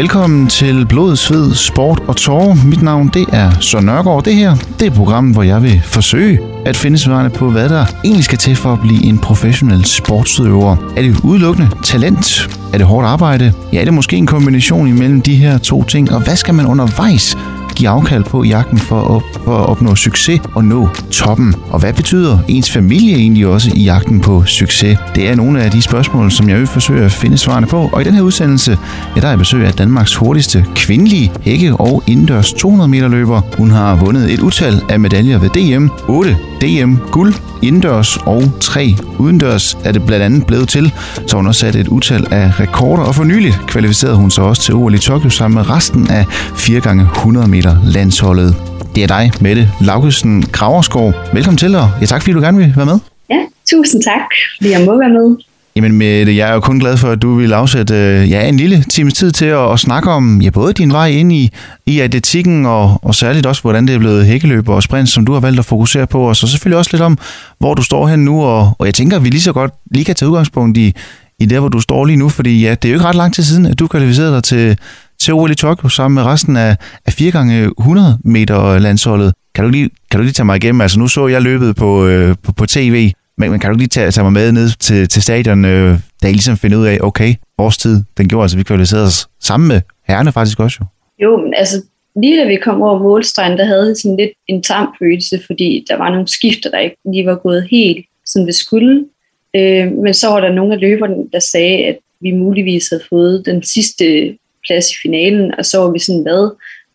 Velkommen til Blod, Sved, Sport og Tårer. Mit navn det er Søren Nørgaard. Det her det er programmet, program, hvor jeg vil forsøge at finde svarene på, hvad der egentlig skal til for at blive en professionel sportsudøver. Er det udelukkende talent? Er det hårdt arbejde? Ja, er det måske en kombination imellem de her to ting? Og hvad skal man undervejs give afkald på i jagten for at, for at opnå succes og nå toppen? Og hvad betyder ens familie egentlig også i jagten på succes? Det er nogle af de spørgsmål, som jeg vil forsøge at finde svarene på. Og i den her udsendelse, ja, der er jeg besøg af Danmarks hurtigste kvindelige hække- og indendørs 200 meter løber. Hun har vundet et utal af medaljer ved DM. 8 DM guld indendørs og 3 udendørs er det blandt andet blevet til, så hun har sat et utal af rekorder, og for nyligt kvalificerede hun sig også til OL i Tokyo sammen med resten af 4 gange 100 meter landsholdet. Det er dig, Mette Laugesen Graverskov. Velkommen til, og ja, tak fordi du gerne vil være med. Ja, tusind tak, fordi jeg må være med. Jamen Mette, jeg er jo kun glad for, at du vil afsætte ja, en lille times tid til at, at snakke om ja, både din vej ind i, i atletikken, og, og særligt også, hvordan det er blevet hækkeløb og sprint, som du har valgt at fokusere på, og så selvfølgelig også lidt om, hvor du står hen nu, og, og jeg tænker, at vi lige så godt lige kan tage udgangspunkt i, i der, hvor du står lige nu, fordi ja, det er jo ikke ret lang tid siden, at du kvalificerede dig til, til OL i Tokyo sammen med resten af, af 4 gange 100 meter landsholdet. Kan du, lige, kan du lige tage mig igennem? Altså nu så jeg løbet på, øh, på, på tv, men, men kan du lige tage, tage mig med ned til, til stadion, øh, da I ligesom finder ud af, okay, vores tid, den gjorde altså, vi kvalificerede os sammen med herrene faktisk også jo? Jo, men altså lige da vi kom over målstregen, der havde sådan lidt en tam følelse, fordi der var nogle skifter, der ikke lige var gået helt, som det skulle. Øh, men så var der nogle af løberne, der sagde, at vi muligvis havde fået den sidste plads i finalen, og så var vi sådan, hvad?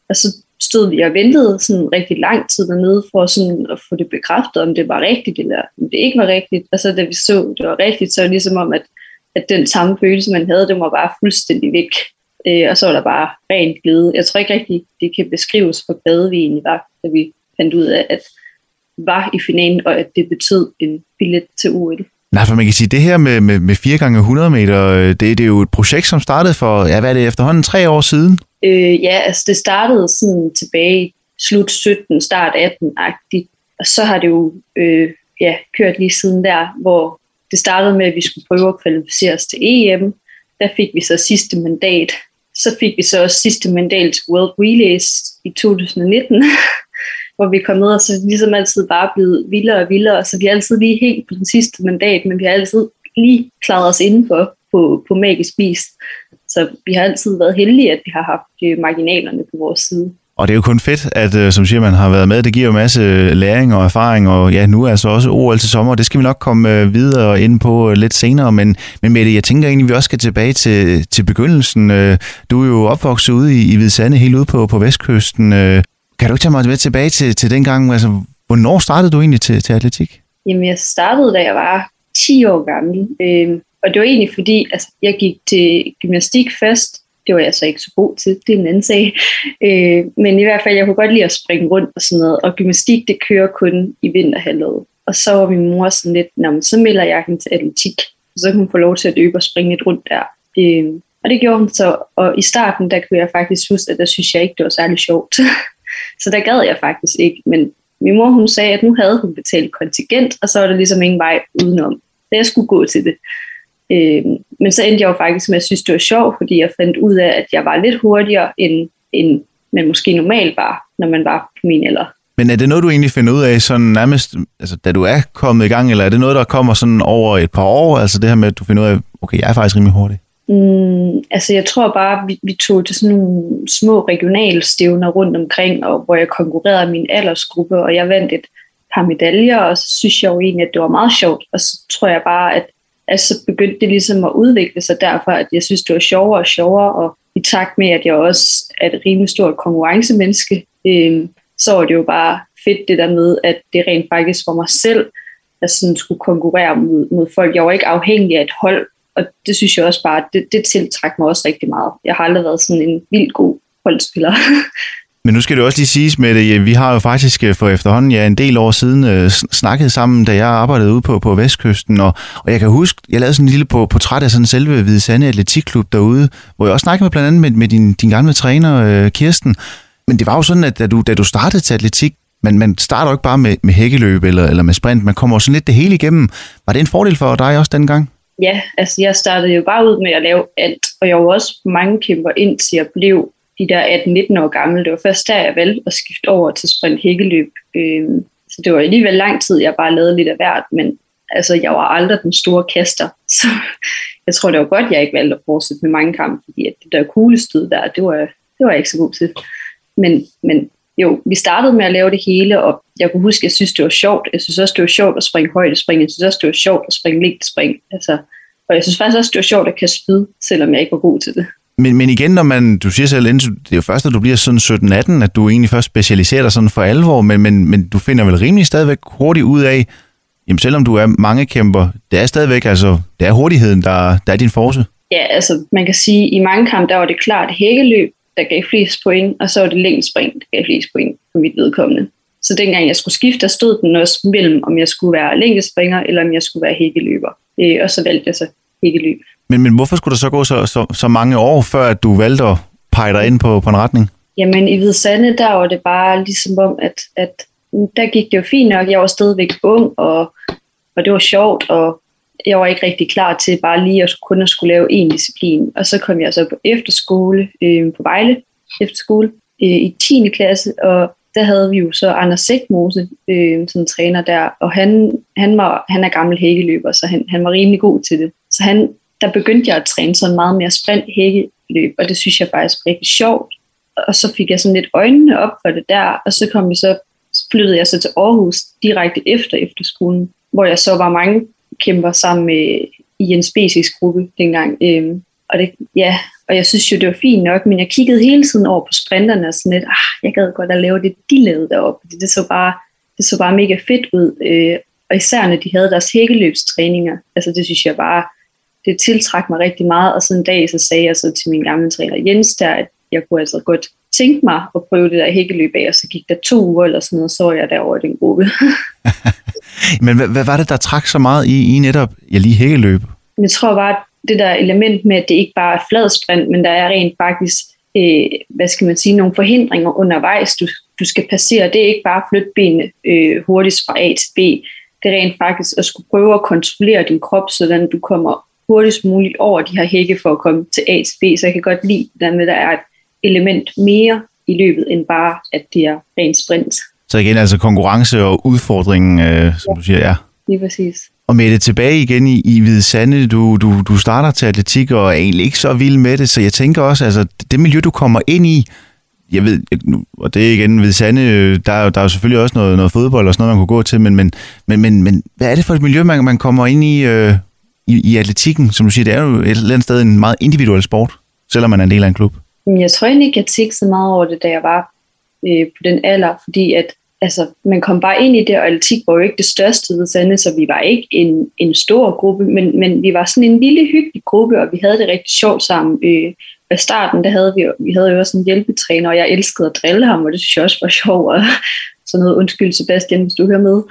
Og så stod vi og ventede sådan rigtig lang tid dernede for sådan at få det bekræftet, om det var rigtigt eller om det ikke var rigtigt. Og så da vi så, det var rigtigt, så var det ligesom om, at, at den samme følelse, man havde, den var bare fuldstændig væk. Øh, og så var der bare rent glæde. Jeg tror ikke rigtig, det kan beskrives, hvor glade vi egentlig var, da vi fandt ud af, at var i finalen, og at det betød en billet til OL. Nej, for man kan sige, det her med, med, med 4 gange 100 meter, øh, det, det er jo et projekt, som startede for, ja, hvad er det, efterhånden tre år siden? Øh, ja, altså det startede sådan tilbage slut 17, start 18-agtigt. Og så har det jo øh, ja, kørt lige siden der, hvor det startede med, at vi skulle prøve at kvalificere os til EM. Der fik vi så sidste mandat. Så fik vi så også sidste mandat til World Relays i 2019, hvor vi kom ned og så ligesom altid bare blevet vildere og vildere. Så vi er altid lige helt på den sidste mandat, men vi har altid lige klaret os indenfor på, på magisk vis. Så vi har altid været heldige, at vi har haft øh, marginalerne på vores side. Og det er jo kun fedt, at øh, som siger man har været med. Det giver jo en masse øh, læring og erfaring, og ja, nu er altså også OL til sommer. Det skal vi nok komme videre ind på lidt senere. Men, men Mette, jeg tænker egentlig, at vi også skal tilbage til, til begyndelsen. Du er jo opvokset ude i, i Hvidsande, helt ude på, på vestkysten. Kan du ikke tage mig med tilbage til, til den gang? Altså, hvornår startede du egentlig til, til atletik? Jamen, jeg startede, da jeg var 10 år gammel. Øh, og det var egentlig fordi, altså, jeg gik til gymnastik først. Det var jeg så ikke så god til, det er en anden sag. Øh, men i hvert fald, jeg kunne godt lide at springe rundt og sådan noget. Og gymnastik, det kører kun i vinterhalvåret. Og så var min mor sådan lidt, Nå, så melder jeg hende til atletik. Og så kunne hun få lov til at løbe og springe lidt rundt der. Øh, og det gjorde hun så. Og i starten, der kunne jeg faktisk huske, at der synes jeg ikke, det var særlig sjovt. så der gad jeg faktisk ikke. Men min mor, hun sagde, at nu havde hun betalt kontingent, og så var der ligesom ingen vej udenom. da jeg skulle gå til det. Øh, men så endte jeg jo faktisk med at synes, det var sjovt, fordi jeg fandt ud af, at jeg var lidt hurtigere, end, end man måske normalt var, når man var på min alder. Men er det noget, du egentlig finder ud af, sådan nærmest, altså, da du er kommet i gang, eller er det noget, der kommer sådan over et par år, altså det her med, at du finder ud af, okay, jeg er faktisk rimelig hurtig? Mm, altså jeg tror bare, vi, vi tog til sådan nogle små regionalstævner rundt omkring, og hvor jeg konkurrerede i min aldersgruppe, og jeg vandt et par medaljer, og så synes jeg jo egentlig, at det var meget sjovt, og så tror jeg bare, at altså, så begyndte det ligesom at udvikle sig derfor, at jeg synes, det var sjovere og sjovere, og i takt med, at jeg også er et rimelig stort konkurrencemenneske, øh, så var det jo bare fedt det der med, at det rent faktisk var mig selv, der sådan skulle konkurrere mod, mod folk. Jeg var ikke afhængig af et hold, og det synes jeg også bare, det, det tiltrækker mig også rigtig meget. Jeg har aldrig været sådan en vild god holdspiller. Men nu skal det også lige siges med det, øh, vi har jo faktisk øh, for efterhånden ja, en del år siden øh, snakket sammen, da jeg arbejdede ude på, på Vestkysten, og, og jeg kan huske, jeg lavede sådan en lille portræt af sådan selve Hvide Sande Atletikklub derude, hvor jeg også snakkede med blandt andet med, med din, din gamle træner, øh, Kirsten. Men det var jo sådan, at da du, da du startede til atletik, man, man starter jo ikke bare med, med hækkeløb eller, eller med sprint, man kommer jo sådan lidt det hele igennem. Var det en fordel for dig også dengang? Ja, altså jeg startede jo bare ud med at lave alt, og jeg var også mange kæmper indtil jeg blev de der 18-19 år gammel. Det var først der, jeg valgte at skifte over til sprint hækkeløb. Øhm, så det var alligevel lang tid, jeg bare lavede lidt af hvert, men altså, jeg var aldrig den store kaster. Så jeg tror, det var godt, jeg ikke valgte at fortsætte med mange kampe, fordi at det der kuglestød der, det var, det var jeg ikke så god til. Men, men jo, vi startede med at lave det hele, og jeg kunne huske, at jeg synes, det var sjovt. Jeg synes også, det var sjovt at springe højdespring. Jeg synes også, det var sjovt at springe længdespring. Altså, og jeg synes faktisk også, det var sjovt at kaste spyd, selvom jeg ikke var god til det. Men, men igen, når man, du siger selv, det er jo først, når du bliver sådan 17-18, at du egentlig først specialiserer dig sådan for alvor, men, men, men du finder vel rimelig stadigvæk hurtigt ud af, jamen selvom du er mange kæmper, det er stadigvæk, altså, det er hurtigheden, der, der er din force. Ja, altså man kan sige, at i mange kampe, der var det klart hækkeløb, der gav flest point, og så var det længdespring, der gav flest point for mit vedkommende. Så dengang jeg skulle skifte, der stod den også mellem, om jeg skulle være længdespringer, eller om jeg skulle være hækkeløber. Øh, og så valgte jeg så hækkeløb. Men, men hvorfor skulle der så gå så, så, så mange år, før at du valgte at pege dig ind på, på en retning? Jamen i Hvidsande, der var det bare ligesom om, at, at der gik det jo fint nok. Jeg var stadigvæk ung, og, og det var sjovt, og jeg var ikke rigtig klar til bare lige at kun at skulle lave en disciplin. Og så kom jeg så på efterskole øh, på Vejle efterskole øh, i 10. klasse, og der havde vi jo så Anders Sækmose øh, som træner der, og han, han, var, han er gammel hækkeløber, så han, han var rimelig god til det. Så han, der begyndte jeg at træne sådan meget mere sprint hækkeløb, og det synes jeg faktisk var rigtig sjovt. Og så fik jeg sådan lidt øjnene op for det der, og så kom vi så, flyttede jeg så til Aarhus direkte efter efterskolen, hvor jeg så var mange kæmper sammen med i en spesisk gruppe dengang. Øhm, og, det, ja, og jeg synes jo, det var fint nok, men jeg kiggede hele tiden over på sprinterne og sådan lidt, ah, jeg gad godt at lave det, de lavede deroppe. Det, det, så bare, det så bare mega fedt ud. Øh, og især når de havde deres hækkeløbstræninger. Altså det synes jeg bare, det tiltrak mig rigtig meget. Og sådan en dag, så sagde jeg så til min gamle træner Jens der, at jeg kunne altså godt tænke mig at prøve det der hækkeløb af, og så gik der to uger eller sådan noget, så var jeg derovre i den gruppe. Men hvad, hvad var det, der trak så meget i, i netop ja, lige hækkeløb? Jeg tror bare, det der element med, at det ikke bare er flad sprint, men der er rent faktisk, øh, hvad skal man sige, nogle forhindringer undervejs, du, du skal passere. Det er ikke bare at flytte benene øh, hurtigt fra A til B. Det er rent faktisk at skulle prøve at kontrollere din krop, så du kommer hurtigst muligt over de her hække for at komme til A til B. Så jeg kan godt lide, at der er et element mere i løbet, end bare, at det er rent sprint. Så igen, altså konkurrence og udfordringen, øh, som ja. du siger, ja. Lige præcis. Og med det tilbage igen i, i Hvide Sande, du, du, du starter til atletik og er egentlig ikke så vild med det, så jeg tænker også, altså det miljø, du kommer ind i, jeg ved, og det er igen Hvide Sande, der er, der er jo selvfølgelig også noget, noget fodbold og sådan noget, man kunne gå til, men, men, men, men, men hvad er det for et miljø, man, man kommer ind i, øh, i, i atletikken? Som du siger, det er jo et eller andet sted en meget individuel sport, selvom man er en del af en klub. Jeg tror egentlig ikke, jeg tænkte så meget over det, da jeg var øh, på den alder, fordi at altså, man kom bare ind i det, og atletik var jo ikke det største ved Sande, så vi var ikke en, en stor gruppe, men, men vi var sådan en lille hyggelig gruppe, og vi havde det rigtig sjovt sammen. Øh, ved starten, der havde vi, vi havde jo også en hjælpetræner, og jeg elskede at drille ham, og det synes jeg også var sjovt, og sådan noget, undskyld Sebastian, hvis du hører med.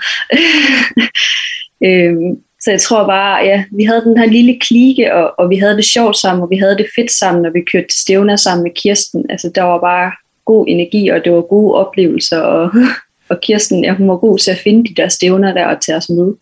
øh, så jeg tror bare, ja, vi havde den her lille klike, og, og vi havde det sjovt sammen, og vi havde det fedt sammen, når vi kørte til stævner sammen med Kirsten. Altså, der var bare god energi, og det var gode oplevelser, og og Kirsten, ja, hun var god til at finde de der stævner der og til os med.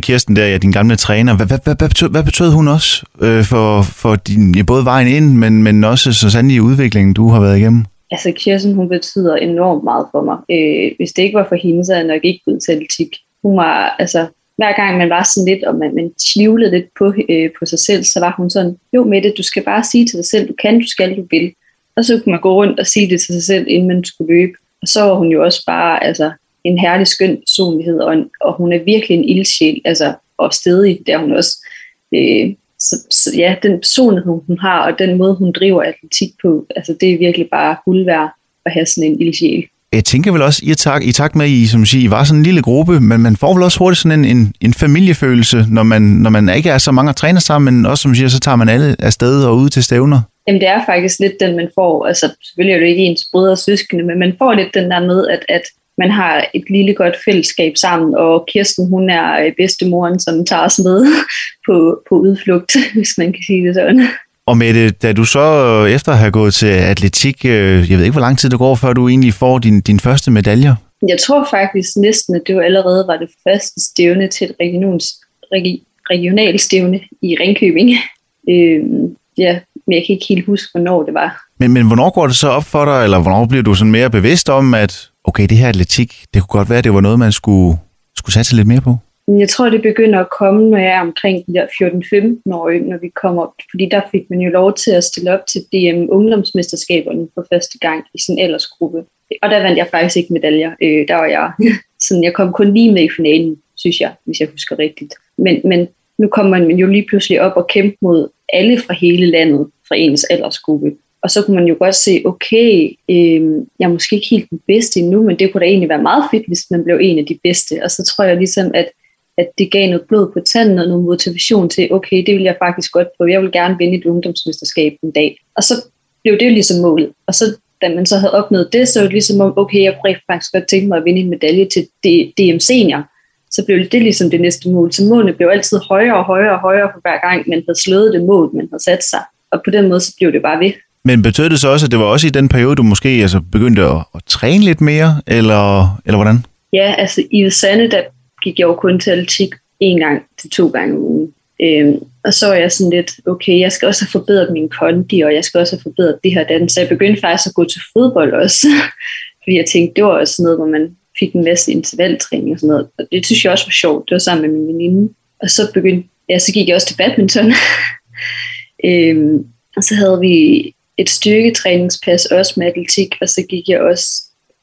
Kirsten der, ja, din gamle træner, hvad, hvad, hvad, hvad, betød, hvad betød hun også øh, for, for din, ja, både vejen ind, men, men også så sandelig udviklingen, du har været igennem? Altså Kirsten, hun betyder enormt meget for mig. Øh, hvis det ikke var for hende, så havde jeg nok ikke gået til atletik. Hun var, altså, hver gang man var sådan lidt, og man, man tvivlede lidt på, øh, på sig selv, så var hun sådan, jo Mette, du skal bare sige til dig selv, du kan, du skal, du vil. Og så kunne man gå rundt og sige det til sig selv, inden man skulle løbe. Og så var hun jo også bare altså, en herlig, skøn personlighed, og, en, og hun er virkelig en ildsjæl, altså, og stedig, der hun også. Øh, så, så, ja, den personlighed, hun har, og den måde, hun driver atletik på, altså, det er virkelig bare guld værd at have sådan en ildsjæl. Jeg tænker vel også, i takt, i takt med, at I, som siger, I var sådan en lille gruppe, men man får vel også hurtigt sådan en, en, en familiefølelse, når man, når man ikke er så mange at træner sammen, men også som siger, så tager man alle afsted og ud til stævner. Jamen det er faktisk lidt den, man får. Altså selvfølgelig er det ikke ens brødre og søskende, men man får lidt den der med, at, at man har et lille godt fællesskab sammen, og Kirsten hun er bedstemoren, som tager os med på, på udflugt, hvis man kan sige det sådan. Og med det, da du så efter at have gået til atletik, øh, jeg ved ikke, hvor lang tid det går, før du egentlig får din, din første medaljer? Jeg tror faktisk næsten, at det var allerede var det første stævne til et regions, regionalstævne i Ringkøbing. Øh, ja, men jeg kan ikke helt huske, hvornår det var. Men, men hvornår går det så op for dig, eller hvornår bliver du sådan mere bevidst om, at okay, det her atletik, det kunne godt være, det var noget, man skulle, skulle satse lidt mere på? Jeg tror, det begynder at komme, når jeg er omkring de der 14-15 år, når vi kommer op. Fordi der fik man jo lov til at stille op til DM ungdomsmesterskaberne for første gang i sin aldersgruppe. Og der vandt jeg faktisk ikke medaljer. Øh, der var jeg sådan, jeg kom kun lige med i finalen, synes jeg, hvis jeg husker rigtigt. Men, men nu kommer man jo lige pludselig op og kæmpe mod alle fra hele landet, fra ens aldersgruppe. Og så kunne man jo godt se, okay, øh, jeg er måske ikke helt den bedste endnu, men det kunne da egentlig være meget fedt, hvis man blev en af de bedste. Og så tror jeg ligesom, at, at det gav noget blod på tanden og noget motivation til, okay, det vil jeg faktisk godt prøve. Jeg vil gerne vinde et ungdomsmesterskab en dag. Og så blev det jo ligesom målet. Og så da man så havde opnået det, så var det ligesom om, okay, jeg kunne faktisk godt tænke mig at vinde en medalje til DM Senior. Så blev det ligesom det næste mål. Så målene blev altid højere og højere og højere for hver gang, man havde slået det mål, man havde sat sig. Og på den måde, så blev det bare ved. Men betød det så også, at det var også i den periode, du måske altså, begyndte at, at træne lidt mere, eller, eller hvordan? Ja, altså i Sande, der gik jeg jo kun til atletik en gang til to gange om ugen. Øhm, og så er jeg sådan lidt, okay, jeg skal også have forbedret min kondi, og jeg skal også have forbedret det her den. Så jeg begyndte faktisk at gå til fodbold også. Fordi jeg tænkte, det var også noget, hvor man fik en masse intervaltræning og sådan noget. Og det synes jeg også var sjovt. Det var sammen med min veninde. Og så begyndte, ja, så gik jeg også til badminton. øhm, og så havde vi et styrketræningspas også med atletik, og så gik jeg også,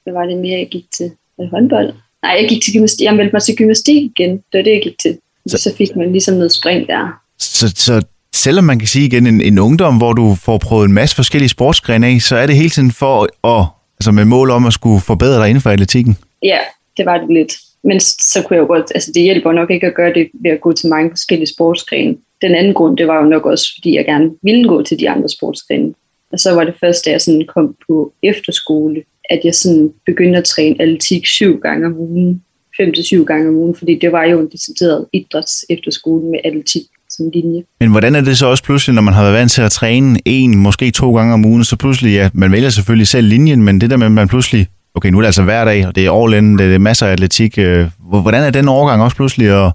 hvad var det mere, jeg gik til? Håndbold? Nej, jeg gik til gymnastik. Jeg meldte mig til gymnastik igen. Det var det, jeg gik til. Så, så fik man ligesom noget spring der. Så, så selvom man kan sige igen, en, en ungdom, hvor du får prøvet en masse forskellige sportsgrene af, så er det hele tiden for at, altså med mål om at skulle forbedre dig inden for atletikken? Ja, det var det lidt. Men så kunne jeg jo godt, altså det hjælper nok ikke at gøre det ved at gå til mange forskellige sportsgrene. Den anden grund, det var jo nok også, fordi jeg gerne ville gå til de andre sportsgrene. Og så var det først, da jeg sådan kom på efterskole, at jeg sådan begyndte at træne atletik syv gange om ugen. Fem til syv gange om ugen, fordi det var jo en decideret idræts efterskole med atletik som linje. Men hvordan er det så også pludselig, når man har været vant til at træne en, måske to gange om ugen, så pludselig, ja, man vælger selvfølgelig selv linjen, men det der med, at man pludselig, okay, nu er det altså hver dag, og det er all in, det er masser af atletik. Øh, hvordan er den overgang også pludselig at,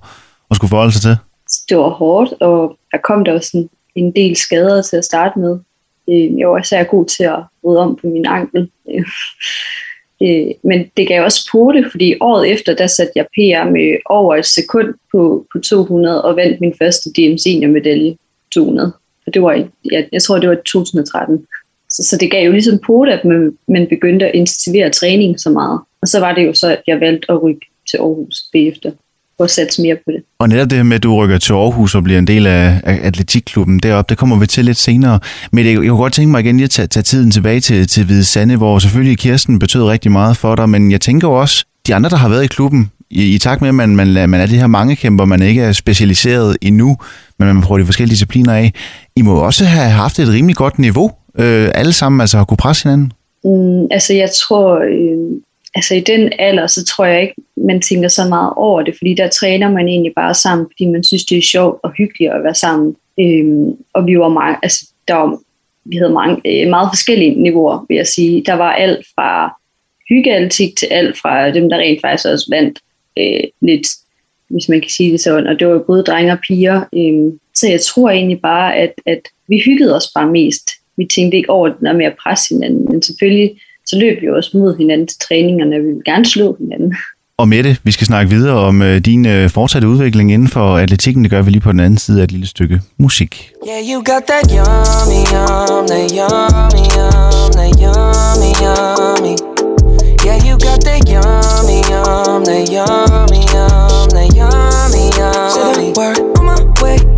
at skulle forholde sig til? Det var hårdt, og der kom der også en, en del skader til at starte med. Øh, jeg var især god til at rydde om på min ankel. Øh, øh men det gav også på det, fordi året efter, der satte jeg PR med over et sekund på, på 200 og vandt min første DM senior medalje 200. Og det var, jeg, jeg tror, det var 2013. Så, så det gav jo ligesom på det, at man, man begyndte at intensivere træning så meget. Og så var det jo så, at jeg valgte at rykke til Aarhus bagefter for at satse mere på det. Og netop det her med, at du rykker til Aarhus og bliver en del af, atletikklubben deroppe, det kommer vi til lidt senere. Men jeg, jeg kunne godt tænke mig igen lige at tage, tage tiden tilbage til, til Hvide Sande, hvor selvfølgelig Kirsten betød rigtig meget for dig, men jeg tænker jo også, de andre, der har været i klubben, i, i takt med, at man, man, man er det her mange kæmper, man ikke er specialiseret endnu, men man prøver de forskellige discipliner af. I må også have haft et rimelig godt niveau, øh, alle sammen, altså har kunne presse hinanden. Mm, altså jeg tror, øh, altså i den alder, så tror jeg ikke, man tænker så meget over det, fordi der træner man egentlig bare sammen, fordi man synes, det er sjovt og hyggeligt at være sammen. Øhm, og vi var mange, altså der var, vi havde mange, øh, meget forskellige niveauer, vil jeg sige. Der var alt fra hyggealtik til alt fra dem, der rent faktisk også vandt øh, lidt, hvis man kan sige det sådan. Og det var både drenge og piger. Øh, så jeg tror egentlig bare, at, at vi hyggede os bare mest. Vi tænkte ikke over det der med at presse hinanden, men selvfølgelig så løb vi også mod hinanden til træningerne, og vi vil gerne slå hinanden. Og Mette, vi skal snakke videre om uh, din uh, fortsatte udvikling inden for atletikken. Det gør vi lige på den anden side af et lille stykke musik. Yeah, you got that yummy, yum, that yummy, yum, that yummy, yummy. Yeah, you got that yummy, yum, that yummy, yum, that yummy, yummy. Say the word on my way.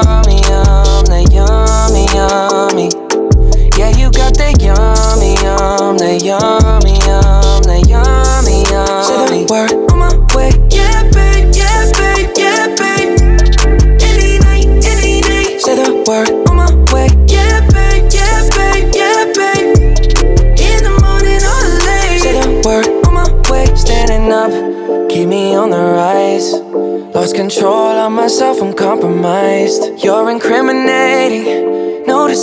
Yum, that yummy, yum, that yummy, yum. Say the word on my way, yeah, babe, yeah, babe, yeah, babe. Any night, any. Say the word on my way, yeah, babe, yeah, babe, yeah, babe. In the morning or late. Say the word on my way, standing up, keep me on the rise. Lost control of myself, I'm compromised. You're incriminating,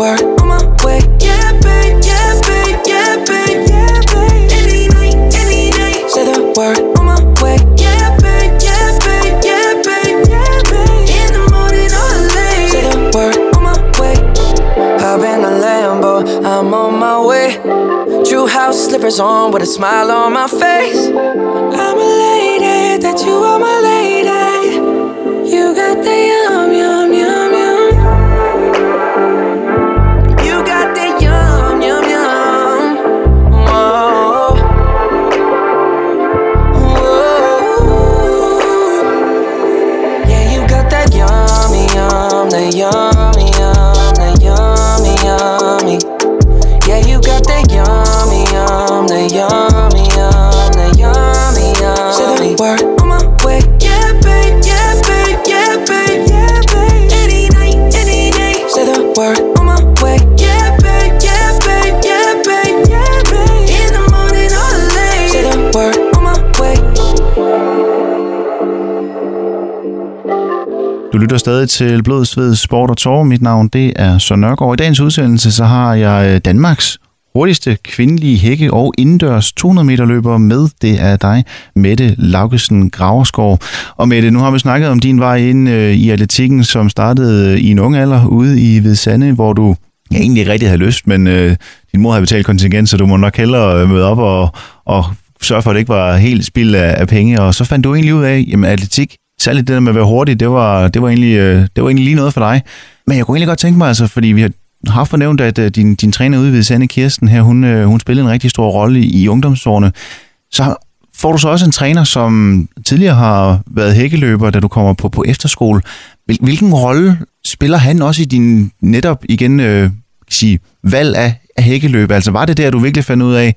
word on my way. Yeah, babe, yeah, babe, yeah, babe, yeah, babe. Any night, any day. Say the word on my way. Yeah, babe, yeah, babe, yeah, babe, yeah, babe. In the morning or late. Say the word on my way. In Lambo, I'm on my way. True house slippers on with a smile on my face. Stadig til Blod, Sved, Sport og Tår. Mit navn det er Søren Nørgaard. I dagens udsendelse så har jeg øh, Danmarks hurtigste kvindelige hække- og indendørs 200 meter løber med. Det er dig, Mette Laugesen Graverskov. Og Mette, nu har vi snakket om din vej ind øh, i atletikken, som startede øh, i en ung alder ude i Hvidsande, hvor du ja, egentlig rigtig havde lyst, men øh, din mor havde betalt kontingent, så du må nok hellere møde op og, og sørge for, at det ikke var helt spild af, af penge. Og så fandt du egentlig ud af, at atletik, særligt det der med at være hurtig, det var, det var, egentlig, øh, det var egentlig lige noget for dig. Men jeg kunne egentlig godt tænke mig, altså, fordi vi har har fornævnt, at øh, din, din træner ude ved Sande Kirsten her, hun, øh, hun spillede en rigtig stor rolle i, i ungdomsårene. Så får du så også en træner, som tidligere har været hækkeløber, da du kommer på, på efterskole. Hvil, hvilken rolle spiller han også i din netop igen øh, sige, valg af, af hækkeløb? Altså var det der, du virkelig fandt ud af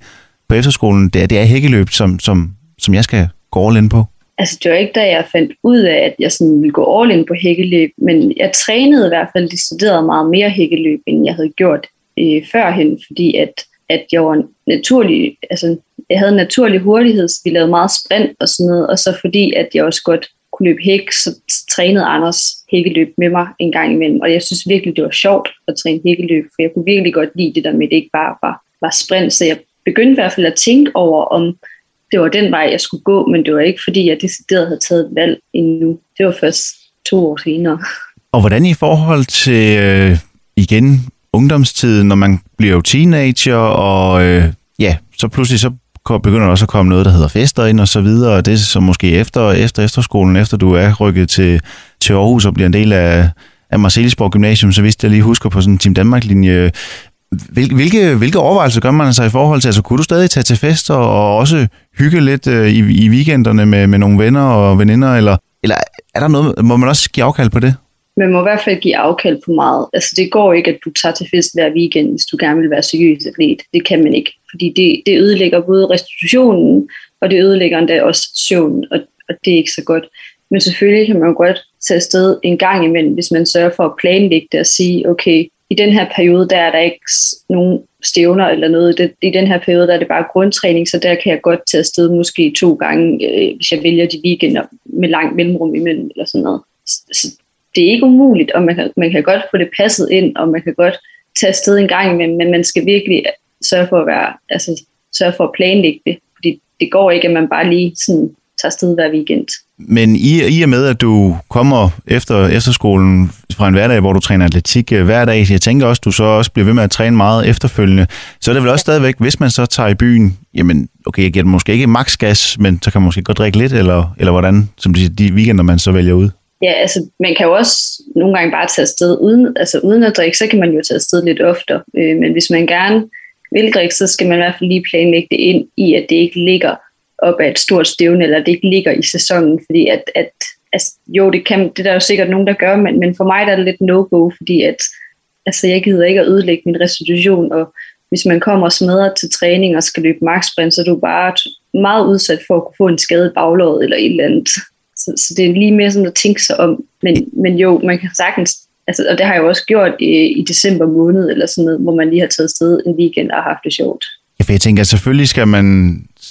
på efterskolen, det er, det er hækkeløb, som, som, som jeg skal gå all in på? Altså, det var ikke, da jeg fandt ud af, at jeg sådan ville gå all in på hækkeløb, men jeg trænede i hvert fald decideret meget mere hækkeløb, end jeg havde gjort øh, førhen, fordi at, at jeg var naturlig, altså, jeg havde en naturlig hurtighed, så vi lavede meget sprint og sådan noget, og så fordi, at jeg også godt kunne løbe hæk, så trænede Anders hækkeløb med mig en gang imellem, og jeg synes virkelig, det var sjovt at træne hækkeløb, for jeg kunne virkelig godt lide det der med, at det ikke bare var, var sprint, så jeg begyndte i hvert fald at tænke over, om det var den vej, jeg skulle gå, men det var ikke, fordi jeg decideret havde taget et valg endnu. Det var først to år senere. Og hvordan i forhold til, øh, igen, ungdomstiden, når man bliver jo teenager, og øh, ja, så pludselig så begynder der også at komme noget, der hedder fester ind og så videre, og det er så måske efter, efter efterskolen, efter du er rykket til, til Aarhus og bliver en del af, af Marcelisborg Gymnasium, så hvis jeg lige husker på sådan en Team Danmark-linje, Hvil, hvilke, hvilke overvejelser gør man sig i forhold til? Altså, kunne du stadig tage til fester og også hygge lidt øh, i, i weekenderne med, med nogle venner og veninder? Eller, eller er der noget, må man også give afkald på det? Man må i hvert fald give afkald på meget. Altså, det går ikke, at du tager til fest hver weekend, hvis du gerne vil være seriøs atlet. Det kan man ikke, fordi det, det ødelægger både restitutionen, og det ødelægger endda også søvnen, og, og det er ikke så godt. Men selvfølgelig kan man jo godt tage afsted en gang imellem, hvis man sørger for at planlægge det og sige, okay, i den her periode, der er der ikke nogen stævner eller noget. Det, I den her periode, der er det bare grundtræning, så der kan jeg godt tage afsted måske to gange, øh, hvis jeg vælger de weekender med lang mellemrum imellem eller sådan noget. Så det er ikke umuligt, og man kan, man kan godt få det passet ind, og man kan godt tage afsted en gang imellem, men man skal virkelig øh, sørge for at være, altså sørge for at planlægge det, fordi det går ikke, at man bare lige sådan tager afsted hver weekend. Men i, i og med, at du kommer efter efterskolen, fra en hverdag, hvor du træner atletik øh, hver dag. Jeg tænker også, du så også bliver ved med at træne meget efterfølgende. Så er det vel også stadigvæk, hvis man så tager i byen, jamen okay, jeg giver måske ikke maks gas, men så kan man måske godt drikke lidt, eller, eller hvordan, som de, de weekender, man så vælger ud. Ja, altså man kan jo også nogle gange bare tage afsted uden, altså uden at drikke, så kan man jo tage afsted lidt oftere. Øh, men hvis man gerne vil drikke, så skal man i hvert fald lige planlægge det ind i, at det ikke ligger op af et stort stævne, eller det ikke ligger i sæsonen, fordi at, at altså, jo, det, kan, det er der jo sikkert nogen, der gør, men, men for mig der er det lidt no-go, fordi at, altså, jeg gider ikke at ødelægge min restitution, og hvis man kommer og smadrer til træning og skal løbe marksprint, så er du bare meget udsat for at kunne få en skade i baglåret eller et eller andet. Så, så det er lige mere sådan at tænke sig om. Men, men jo, man kan sagtens, altså, og det har jeg jo også gjort i, i december måned, eller sådan noget, hvor man lige har taget sted en weekend og haft det sjovt. Ja, for jeg tænker, at selvfølgelig skal man,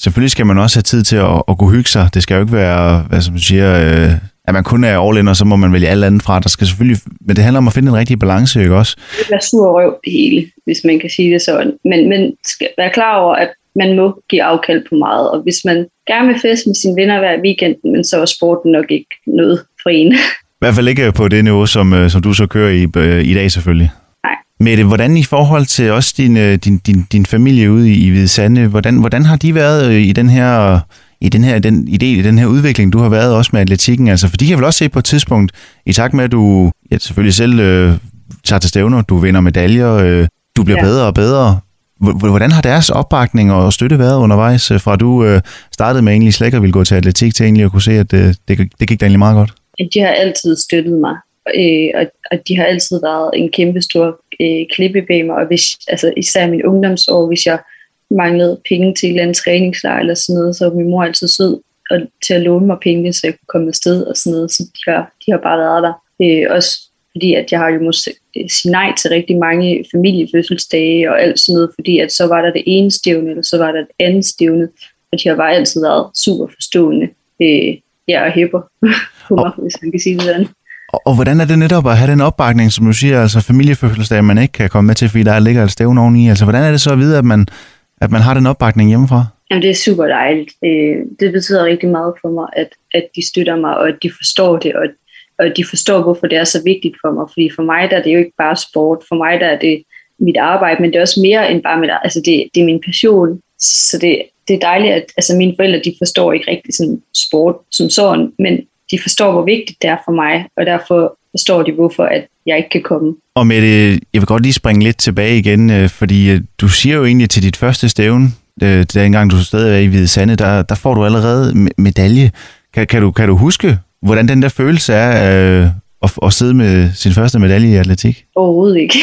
selvfølgelig skal man også have tid til at, at kunne hygge sig. Det skal jo ikke være, hvad som siger, øh, at man kun er all in, og så må man vælge alt andet fra. Der skal selvfølgelig, men det handler om at finde en rigtig balance, ikke også? Det er sur røv det hele, hvis man kan sige det sådan. Men, men skal være klar over, at man må give afkald på meget. Og hvis man gerne vil fest med sine venner hver weekend, men så er sporten nok ikke noget for en. I hvert fald ikke på det niveau, som, øh, som du så kører i øh, i dag selvfølgelig. Mette, hvordan i forhold til også din, øh, din, din, din familie ude i, i Hvide Sande, hvordan, hvordan har de været i den her i den her den idé, i den her udvikling, du har været også med atletikken? Altså, for de kan vel også se på et tidspunkt, i takt med, at du ja, selvfølgelig selv øh, tager til stævner, du vinder medaljer, øh, du bliver ja. bedre og bedre. Hvordan har deres opbakning og støtte været undervejs, øh, fra du øh, startede med egentlig slet ikke at ville gå til atletik, til egentlig at kunne se, at øh, det, det gik da egentlig meget godt? De har altid støttet mig, øh, og, og de har altid været en kæmpe stor øh, klippe bag mig, og hvis, altså, især min ungdomsår, hvis jeg manglede penge til en eller anden træningslejr eller sådan noget, så var min mor altid sød og, til at låne mig penge, så jeg kunne komme afsted og sådan noget, så de har, de har bare været der. Øh, også fordi at jeg har jo måttet sige nej til rigtig mange familiefødselsdage og alt sådan noget, fordi at så var der det ene stævne, eller så var der det andet stævne, og de har bare altid været super forstående. Øh, ja, og hæpper på mig, hvis man kan sige det sådan. Og, og hvordan er det netop at have den opbakning, som du siger, altså familiefødselsdag, man ikke kan komme med til, fordi der ligger et stævn oveni. Altså, hvordan er det så at vide, at man, at man har den opbakning hjemmefra? Jamen, det er super dejligt. Øh, det betyder rigtig meget for mig, at, at de støtter mig, og at de forstår det, og og de forstår, hvorfor det er så vigtigt for mig. Fordi for mig der er det jo ikke bare sport. For mig der er det mit arbejde, men det er også mere end bare mit Altså det, det er min passion. Så det, det er dejligt, at altså mine forældre de forstår ikke rigtig sådan sport som sådan, men de forstår, hvor vigtigt det er for mig, og derfor forstår de, hvorfor at jeg ikke kan komme. Og med det, jeg vil godt lige springe lidt tilbage igen, øh, fordi øh, du siger jo egentlig til dit første stævne, øh, dengang du stadig er i Hvide Sande, der, der får du allerede medalje. Kan, kan, du, kan du huske, hvordan den der følelse er øh, at, at sidde med sin første medalje i atletik? Overhovedet ikke.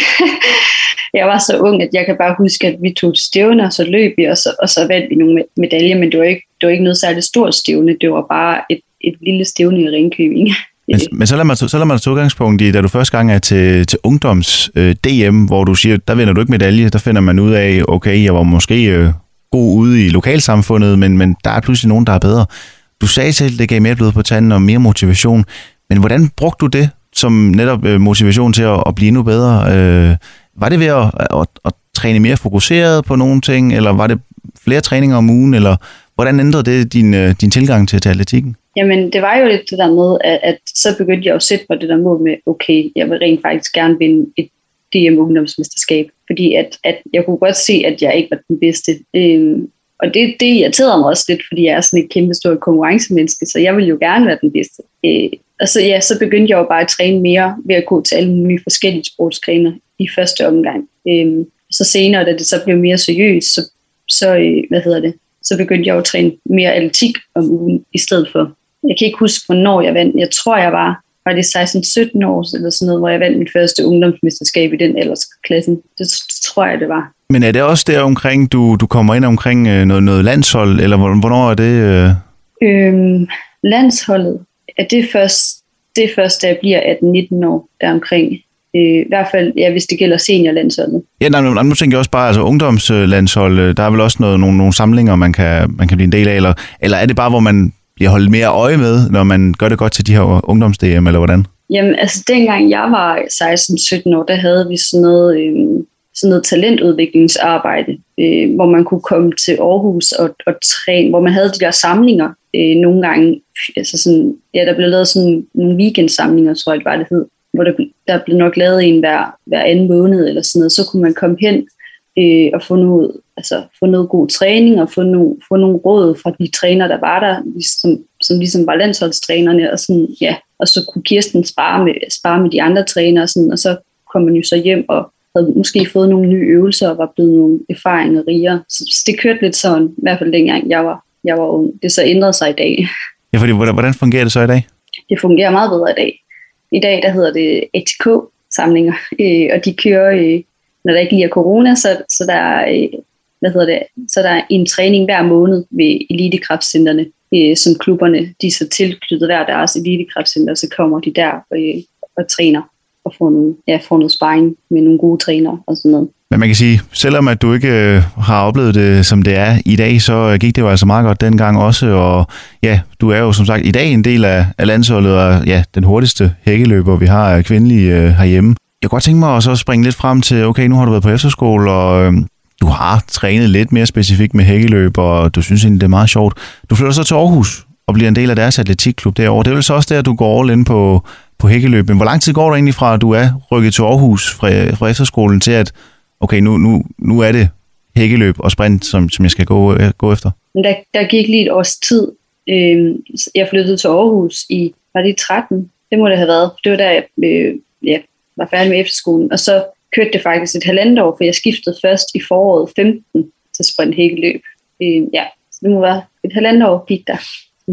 jeg var så ung, at jeg kan bare huske, at vi tog stævner, og så løb vi, og så, og så vandt vi nogle medaljer, men det var ikke, det var ikke noget særligt stort stævne, det var bare et, et lille stævne i Ringkøbing. Men, men så lad mig, så lad mig tage udgangspunkt i, da du første gang er til, til ungdoms øh, DM, hvor du siger, der vinder du ikke medalje, der finder man ud af, okay, jeg var måske øh, god ude i lokalsamfundet, men, men der er pludselig nogen, der er bedre. Du sagde selv, det gav mere blod på tanden og mere motivation, men hvordan brugte du det som netop øh, motivation til at, at blive endnu bedre? Øh, var det ved at, at, at træne mere fokuseret på nogle ting, eller var det flere træninger om ugen, eller hvordan ændrede det din, øh, din tilgang til, til atletikken? Jamen, det var jo lidt det der med, at, at så begyndte jeg at sætte på det der mål med, okay, jeg vil rent faktisk gerne vinde et DM-ungdomsmesterskab, fordi at, at jeg kunne godt se, at jeg ikke var den bedste. Øhm, og det, det irriterede mig også lidt, fordi jeg er sådan et kæmpe stort konkurrencemenneske, så jeg vil jo gerne være den bedste. Øh, og så, ja, så begyndte jeg jo bare at træne mere ved at gå til alle mulige forskellige sportsgrene i første omgang. Øh, så senere, da det så blev mere seriøst, så, så, øh, hvad hedder det, så begyndte jeg jo at træne mere atletik om ugen i stedet for. Jeg kan ikke huske, hvornår jeg vandt. Jeg tror, jeg var var det 16-17 år eller sådan noget, hvor jeg vandt mit første ungdomsmesterskab i den aldersklassen. Det, det tror jeg, det var. Men er det også der omkring, du, du kommer ind omkring øh, noget, noget landshold, eller hvornår er det? Øh... Øhm, landsholdet, er det først, det er først, da jeg bliver 18-19 år deromkring. Øh, I hvert fald, ja, hvis det gælder seniorlandsholdet. Ja, nej, nu tænker jeg også bare, altså ungdomslandshold, øh, der er vel også noget, nogle, nogle samlinger, man kan, man kan blive en del af, eller, eller er det bare, hvor man bliver holdt mere øje med, når man gør det godt til de her ungdoms eller hvordan? Jamen, altså dengang jeg var 16-17 år, der havde vi sådan noget, øh, sådan noget talentudviklingsarbejde, øh, hvor man kunne komme til Aarhus og, og træne, hvor man havde de der samlinger øh, nogle gange. Altså sådan, ja, der blev lavet sådan nogle weekendsamlinger, tror jeg, det var det hed, hvor der, der blev nok lavet en hver, hver anden måned eller sådan noget, så kunne man komme hen øh, og få noget, altså, få noget god træning og få, no, få nogle råd fra de træner, der var der, som, som ligesom var landsholdstrænerne, og, sådan, ja, og så kunne Kirsten spare med, spare med de andre trænere, og, sådan, og så kom man jo så hjem og havde måske fået nogle nye øvelser og var blevet nogle erfaringer rigere. Så, så det kørte lidt sådan, i hvert fald dengang jeg var, jeg var ung. Det så ændrede sig i dag. Ja, fordi hvordan fungerer det så i dag? Det fungerer meget bedre i dag. I dag der hedder det ATK-samlinger, øh, og de kører, øh, når der ikke lige er corona, så, så der er, øh, hvad hedder det, så der er en træning hver måned ved elitekraftcenterne, øh, som klubberne de er så tilknyttet hver deres elitekraftcenter, så kommer de der øh, og træner og få, noget, ja, få noget sparring med nogle gode trænere og sådan noget. Men man kan sige, selvom at du ikke øh, har oplevet det, som det er i dag, så øh, gik det jo altså meget godt dengang også, og ja, du er jo som sagt i dag en del af, af landsholdet, og ja, den hurtigste hækkeløber, vi har øh, kvindelige øh, herhjemme. Jeg kunne godt tænke mig også at springe lidt frem til, okay, nu har du været på efterskole, og øh, du har trænet lidt mere specifikt med hækkeløb, og du synes egentlig, det er meget sjovt. Du flytter så til Aarhus og bliver en del af deres atletikklub derovre. Det er vel så også der, du går all in på, på hækkeløb. Men hvor lang tid går der egentlig fra, at du er rykket til Aarhus fra, fra efterskolen til, at okay, nu, nu, nu er det hækkeløb og sprint, som, som jeg skal gå, øh, gå efter? Der, der gik lige et års tid. Øh, jeg flyttede til Aarhus i, var det i 13? Det må det have været. Det var der, jeg øh, ja, var færdig med efterskolen. Og så kørte det faktisk et halvandet år, for jeg skiftede først i foråret 15 til sprint hækkeløb. Øh, ja, så det må være et halvandet år gik der,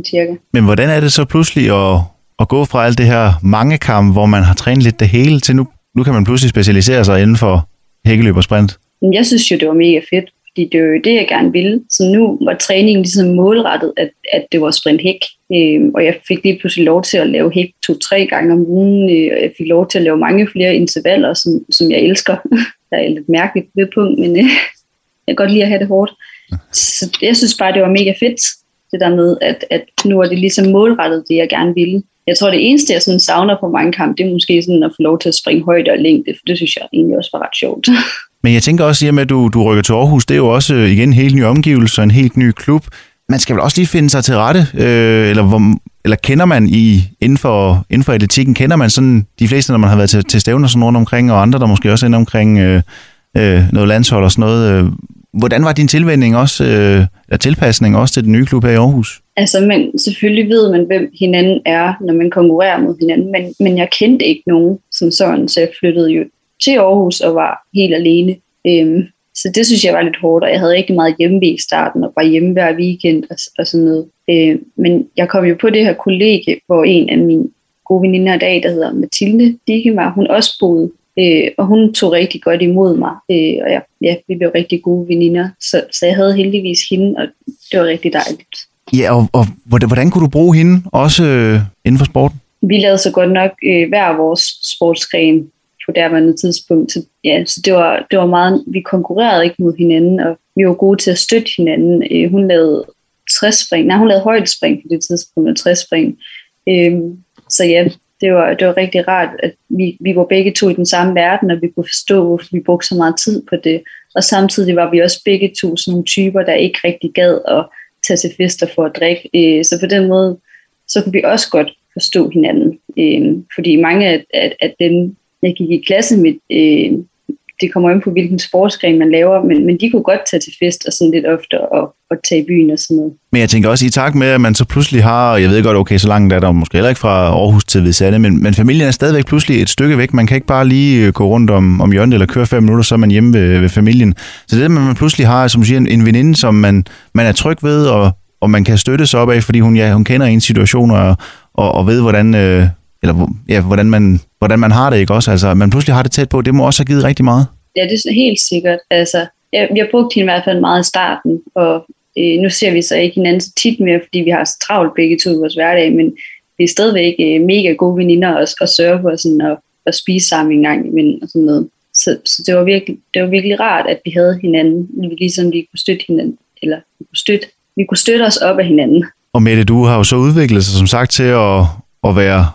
cirka. Men hvordan er det så pludselig at, at gå fra alt det her mange kamp, hvor man har trænet lidt det hele, til nu, nu kan man pludselig specialisere sig inden for hækkeløb og sprint? Jeg synes jo, det var mega fedt, fordi det var jo det, jeg gerne ville. Så nu var træningen ligesom målrettet, at, at det var sprint hæk. Øh, og jeg fik lige pludselig lov til at lave hæk to-tre gange om ugen, øh, og jeg fik lov til at lave mange flere intervaller, som, som jeg elsker. der er lidt mærkeligt ved punkt, men øh, jeg kan godt lide at have det hårdt. Så jeg synes bare, det var mega fedt, det der med, at, at nu er det ligesom målrettet det, jeg gerne ville. Jeg tror, det eneste, jeg sådan savner på mange kampe, det er måske sådan at få lov til at springe højt og længde, for det synes jeg egentlig også var ret sjovt. Men jeg tænker også, at du, du rykker til Aarhus, det er jo også øh, igen en helt ny omgivelse, en helt ny klub. Man skal vel også lige finde sig til rette, øh, eller, hvor, eller kender man i, inden, for, inden for atletikken, kender man sådan de fleste, når man har været til, til stævner sådan rundt omkring, og andre, der måske også inde omkring øh, øh, noget landshold og sådan noget. Øh, hvordan var din tilvænding også, øh, eller tilpasning også til den nye klub her i Aarhus? Altså, men selvfølgelig ved man, hvem hinanden er, når man konkurrerer mod hinanden, men, men jeg kendte ikke nogen som sådan, så jeg flyttede jo til Aarhus og var helt alene. Øhm, så det synes jeg var lidt hårdt, og jeg havde ikke meget hjemme i starten, og var hjemme hver weekend og, og sådan noget. Øh, men jeg kom jo på det her kollegie, hvor en af mine gode veninder i dag, der hedder Mathilde Dikemar, hun også boede Øh, og hun tog rigtig godt imod mig, øh, og ja, ja, vi blev rigtig gode veninder, så, så jeg havde heldigvis hende, og det var rigtig dejligt. Ja, og, og hvordan kunne du bruge hende også øh, inden for sporten? Vi lavede så godt nok øh, hver vores sportsgren på derværende tidspunkt. Så, ja, så det var, det var meget, vi konkurrerede ikke mod hinanden, og vi var gode til at støtte hinanden. Øh, hun lavede 60 spring, nej, hun lavede højdespring på det tidspunkt, og 60 spring. Øh, så ja, det var, det var rigtig rart, at vi, vi var begge to i den samme verden, og vi kunne forstå, hvorfor vi brugte så meget tid på det. Og samtidig var vi også begge to sådan nogle typer, der ikke rigtig gad at tage til fester for at drikke. Øh, så på den måde, så kunne vi også godt forstå hinanden. Øh, fordi mange af, af, af dem, jeg gik i klasse med, øh, det kommer ind på, hvilken sportsgren man laver, men, men de kunne godt tage til fest og sådan lidt ofte og, og tage i byen og sådan noget. Men jeg tænker også i takt med, at man så pludselig har, jeg ved godt, okay, så langt er der måske heller ikke fra Aarhus til Vidsande, men, men familien er stadigvæk pludselig et stykke væk. Man kan ikke bare lige øh, gå rundt om, om hjørnet eller køre fem minutter, så er man hjemme ved, ved familien. Så det at man pludselig har, som siger, en, en veninde, som man, man er tryg ved, og, og man kan støtte sig op af, fordi hun, ja, hun kender en situation og, og, og ved, hvordan, øh, eller, ja, hvordan, man, hvordan man har det, ikke også? Altså, man pludselig har det tæt på, det må også have givet rigtig meget. Ja, det er helt sikkert. Altså, jeg, vi har brugt hende i hvert fald meget i starten, og øh, nu ser vi så ikke hinanden så tit mere, fordi vi har så travlt begge to i vores hverdag, men vi er stadigvæk øh, mega gode veninder og, og sørger for sådan at, at spise sammen en gang imellem og sådan noget. Så, så det, var virkelig, det var virkelig rart, at vi havde hinanden, ligesom vi kunne støtte hinanden, eller vi kunne støtte, vi kunne støtte os op af hinanden. Og Mette, du har jo så udviklet sig som sagt til at, at være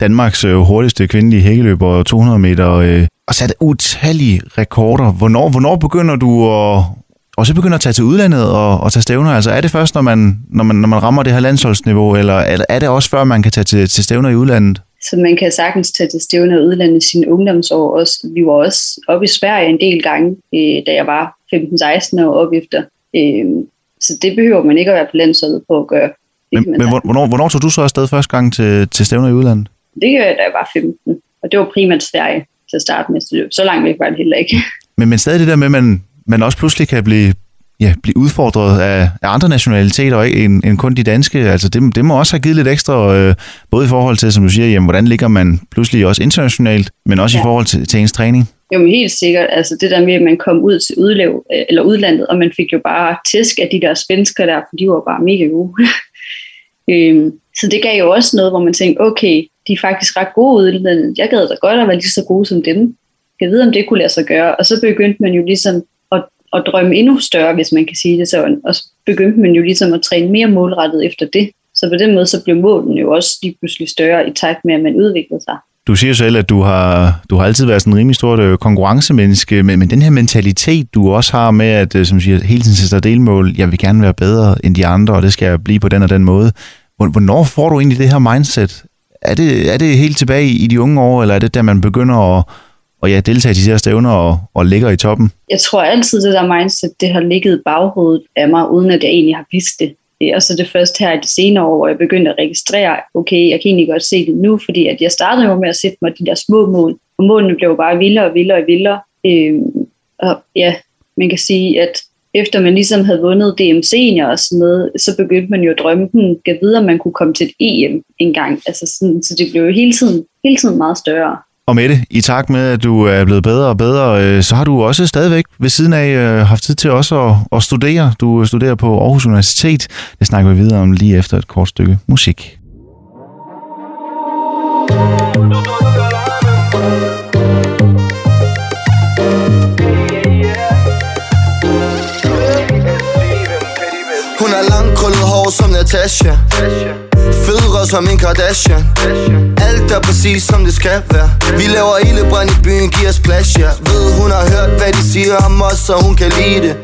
Danmarks øh, hurtigste kvindelige hækkeløber 200 meter øh, og sat utallige rekorder. Hvornår, hvornår begynder du at, og så begynder at tage til udlandet og, og tage stævner? Altså er det først, når man, når man, når man rammer det her landsholdsniveau, eller, eller er det også før, man kan tage til, til stævner i udlandet? så man kan sagtens tage til stævne og udlande sine ungdomsår også. Vi var også oppe i Sverige en del gange, øh, da jeg var 15-16 år op efter. Øh, så det behøver man ikke at være på landsholdet på at gøre. Men, men hvornår, hvornår tog du så afsted første gang til, til stævner i udlandet? Det gjorde jeg, da jeg var 15. Og det var primært Sverige til at starte med. Så langt væk var det heller ikke. Men, men stadig det der med, at man, man også pludselig kan blive, ja, blive udfordret af, af andre nationaliteter ikke, end, end kun de danske. Altså det, det må også have givet lidt ekstra, øh, både i forhold til, som du siger, jamen, hvordan ligger man pludselig også internationalt, men også ja. i forhold til, til ens træning. Jo, men helt sikkert. Altså det der med, at man kom ud til udlev, eller udlandet, og man fik jo bare tæsk af de der svensker der, for de var bare mega gode. øhm, så det gav jo også noget, hvor man tænkte, okay, de er faktisk ret gode udlandet. Jeg gad da godt at være lige så gode som dem. Jeg ved, om det kunne lade sig gøre. Og så begyndte man jo ligesom at, at drømme endnu større, hvis man kan sige det sådan. Og så begyndte man jo ligesom at træne mere målrettet efter det. Så på den måde, så blev målen jo også lige pludselig større i takt med, at man udviklede sig. Du siger selv, at du har, du har altid været sådan en rimelig stort øh, konkurrencemenneske, men, men den her mentalitet, du også har med, at øh, som siger, hele tiden sætter delmål, jeg vil gerne være bedre end de andre, og det skal jeg blive på den og den måde. Hvornår får du egentlig det her mindset? Er det, er det helt tilbage i de unge år, eller er det der, man begynder at, og ja, deltage i de her stævner og, og ligger i toppen? Jeg tror altid, det der mindset, det har ligget i baghovedet af mig, uden at jeg egentlig har vidst det. Og så det første her i de senere år, hvor jeg begyndte at registrere, okay, jeg kan egentlig godt se det nu, fordi at jeg startede jo med at sætte mig de der små mål, og målene blev bare vildere og vildere og vildere. Øhm, og ja, man kan sige, at efter man ligesom havde vundet DM senior og sådan noget, så begyndte man jo at drømme, den gav videre, man kunne komme til et EM en gang. Altså sådan, så det blev jo hele tiden, hele tiden meget større. Og med det, i takt med, at du er blevet bedre og bedre, øh, så har du også stadigvæk ved siden af øh, haft tid til også at, at studere. Du øh, studerer på Aarhus Universitet. Det snakker vi videre om lige efter et kort stykke musik. Hår Fødre som en Kardashian. Alt er præcis som det skal være. Vi laver ildebrand i byen, giver os plads, ja. Ved hun har hørt hvad de siger om os, så hun kan lide det.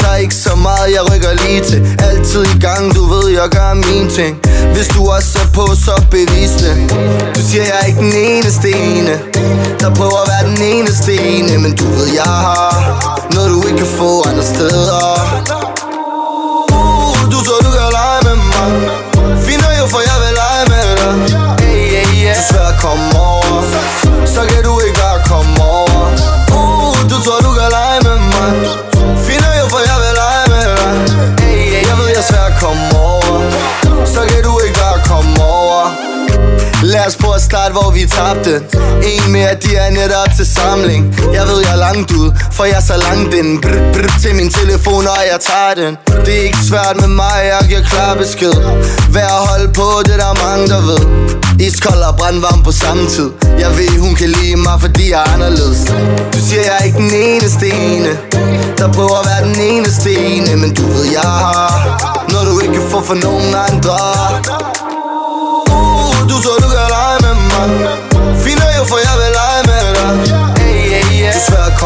Der er ikke så meget jeg rykker lige til. Altid i gang, du ved jeg gør min ting. Hvis du også er på, så bevis det. Du siger jeg er ikke den eneste ene Der prøver at være den eneste ene. Men du ved jeg har Noget du ikke kan få andre steder. Start, hvor vi tabte. En mere, de er netop til samling. Jeg ved, jeg er langt ud, for jeg er så langt ind. Brr, brr, Til min telefon, og jeg tager den. Det er ikke svært med mig, jeg giver klar besked. Vær at holde på, det der er mange, der ved. Iskold og brandvarm på samme tid. Jeg ved, hun kan lide mig, fordi jeg er anderledes. Du siger, jeg er ikke den eneste ene Der prøver at være den eneste ene. Men du ved, jeg har Noget du ikke kan få for nogen andre.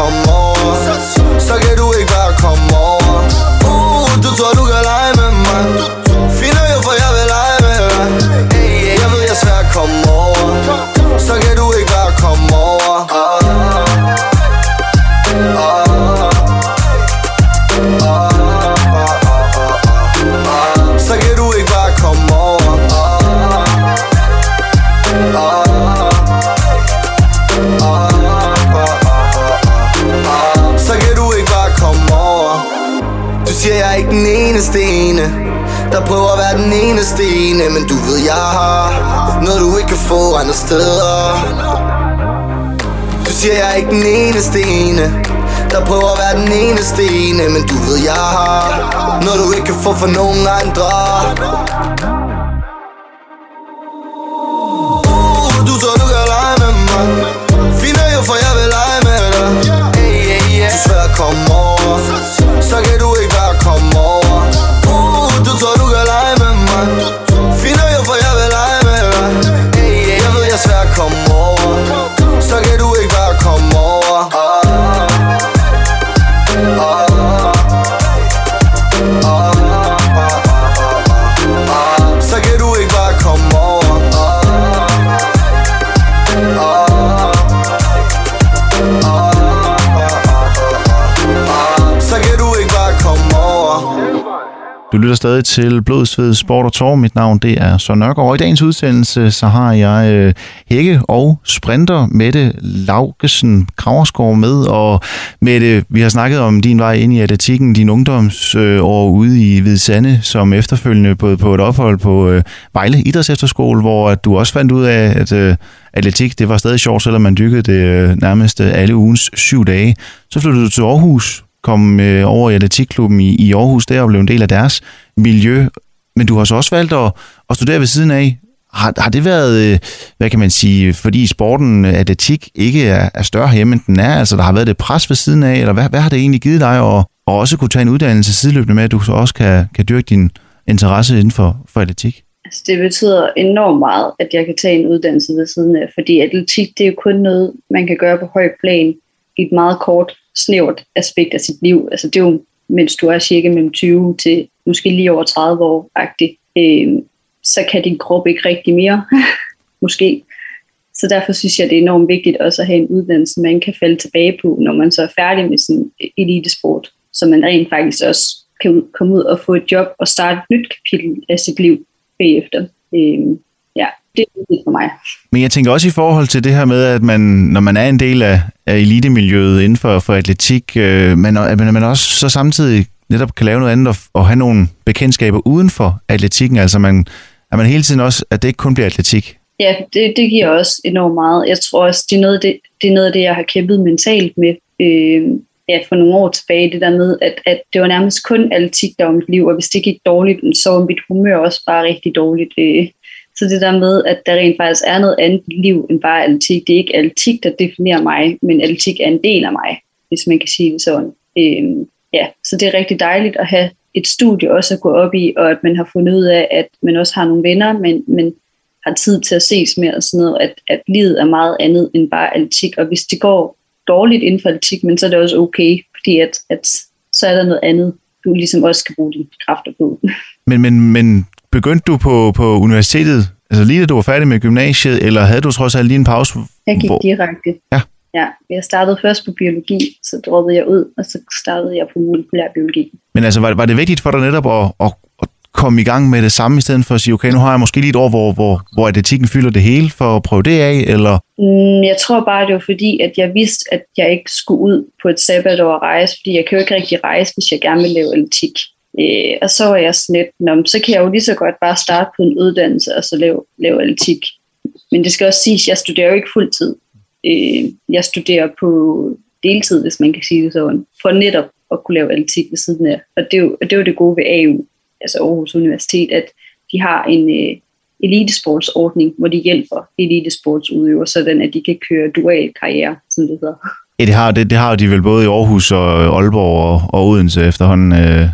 Du er steder. Du siger jeg er ikke den eneste ene der prøver at være den eneste ene Men du ved jeg har Noget du ikke kan få for nogen andre. Lytter stadig til Blodsved Sport og Tor. Mit navn det er Søren Nørgaard. Og i dagens udsendelse så har jeg øh, Hække og sprinter Mette Laugesen Kraverskov med. Og Mette, vi har snakket om din vej ind i atletikken, din ungdomsår øh, ude i Hvide Sande, som efterfølgende både på et ophold på øh, Vejle Idrætsefterskole, hvor at du også fandt ud af, at øh, atletik det var stadig sjovt, selvom man dykkede det øh, nærmest øh, alle ugens syv dage. Så flyttede du til Aarhus, kom øh, over i atletikklubben i, i Aarhus der og blev en del af deres miljø. Men du har så også valgt at, at studere ved siden af. Har, har det været, øh, hvad kan man sige, fordi sporten øh, atletik ikke er, er større hjemme, end den er? Altså, der har været det pres ved siden af, eller hvad, hvad har det egentlig givet dig at, at også kunne tage en uddannelse sideløbende med, at du så også kan, kan dyrke din interesse inden for, for atletik? Altså, det betyder enormt meget, at jeg kan tage en uddannelse ved siden af, fordi atletik, det er jo kun noget, man kan gøre på høj plan i et meget kort snævert aspekt af sit liv. Altså det er jo, mens du er cirka mellem 20 til måske lige over 30 år agtig, øh, så kan din krop ikke rigtig mere, måske. Så derfor synes jeg, det er enormt vigtigt også at have en uddannelse, man kan falde tilbage på, når man så er færdig med sin elitesport, så man rent faktisk også kan komme ud og få et job og starte et nyt kapitel af sit liv bagefter. Øh, det er vigtigt for mig. Men jeg tænker også i forhold til det her med, at man, når man er en del af, af elitemiljøet inden for, for atletik, øh, men at man også så samtidig netop kan lave noget andet og, og have nogle bekendtskaber uden for atletikken, altså man, at man hele tiden også, at det ikke kun bliver atletik. Ja, det, det giver også enormt meget. Jeg tror også, det er noget af det, det, er noget af det jeg har kæmpet mentalt med øh, ja, for nogle år tilbage, det der med, at, at det var nærmest kun atletik, der var mit liv, og hvis det gik dårligt, så var mit humør også bare rigtig dårligt. Øh, så det der med, at der rent faktisk er noget andet liv end bare atletik. Det er ikke atletik, der definerer mig, men atletik er en del af mig, hvis man kan sige det sådan. Øhm, ja, så det er rigtig dejligt at have et studie også at gå op i, og at man har fundet ud af, at man også har nogle venner, men, men har tid til at ses med og sådan noget, at, at livet er meget andet end bare atletik. Og hvis det går dårligt inden for atletik, men så er det også okay, fordi at, at så er der noget andet, du ligesom også skal bruge dine kræfter på. Men, men, men begyndte du på, på universitetet, altså lige da du var færdig med gymnasiet, eller havde du trods alt lige en pause? Jeg gik hvor... direkte. Ja. Ja, jeg startede først på biologi, så droppede jeg ud, og så startede jeg på molekylær biologi. Men altså, var, var det vigtigt for dig netop at, at, at komme i gang med det samme, i stedet for at sige, okay, nu har jeg måske lige et år, hvor, hvor, hvor atletikken fylder det hele, for at prøve det af, eller? Mm, jeg tror bare, det var fordi, at jeg vidste, at jeg ikke skulle ud på et sabbatår og rejse, fordi jeg kan jo ikke rigtig rejse, hvis jeg gerne vil lave atletik. Øh, og så var jeg sådan lidt, så kan jeg jo lige så godt bare starte på en uddannelse og så lave, lave atletik. Men det skal også siges, at jeg studerer jo ikke fuldtid. Øh, jeg studerer på deltid, hvis man kan sige det sådan, for netop at kunne lave atletik ved siden af. Og det er jo, det, er jo det gode ved AU, altså Aarhus Universitet, at de har en øh, elitesportsordning, hvor de hjælper elitesportsudøvere, sådan at de kan køre dual karriere, som det hedder. Ja, det har, det, det har de vel både i Aarhus og Aalborg og, og Odense efterhånden. Øh,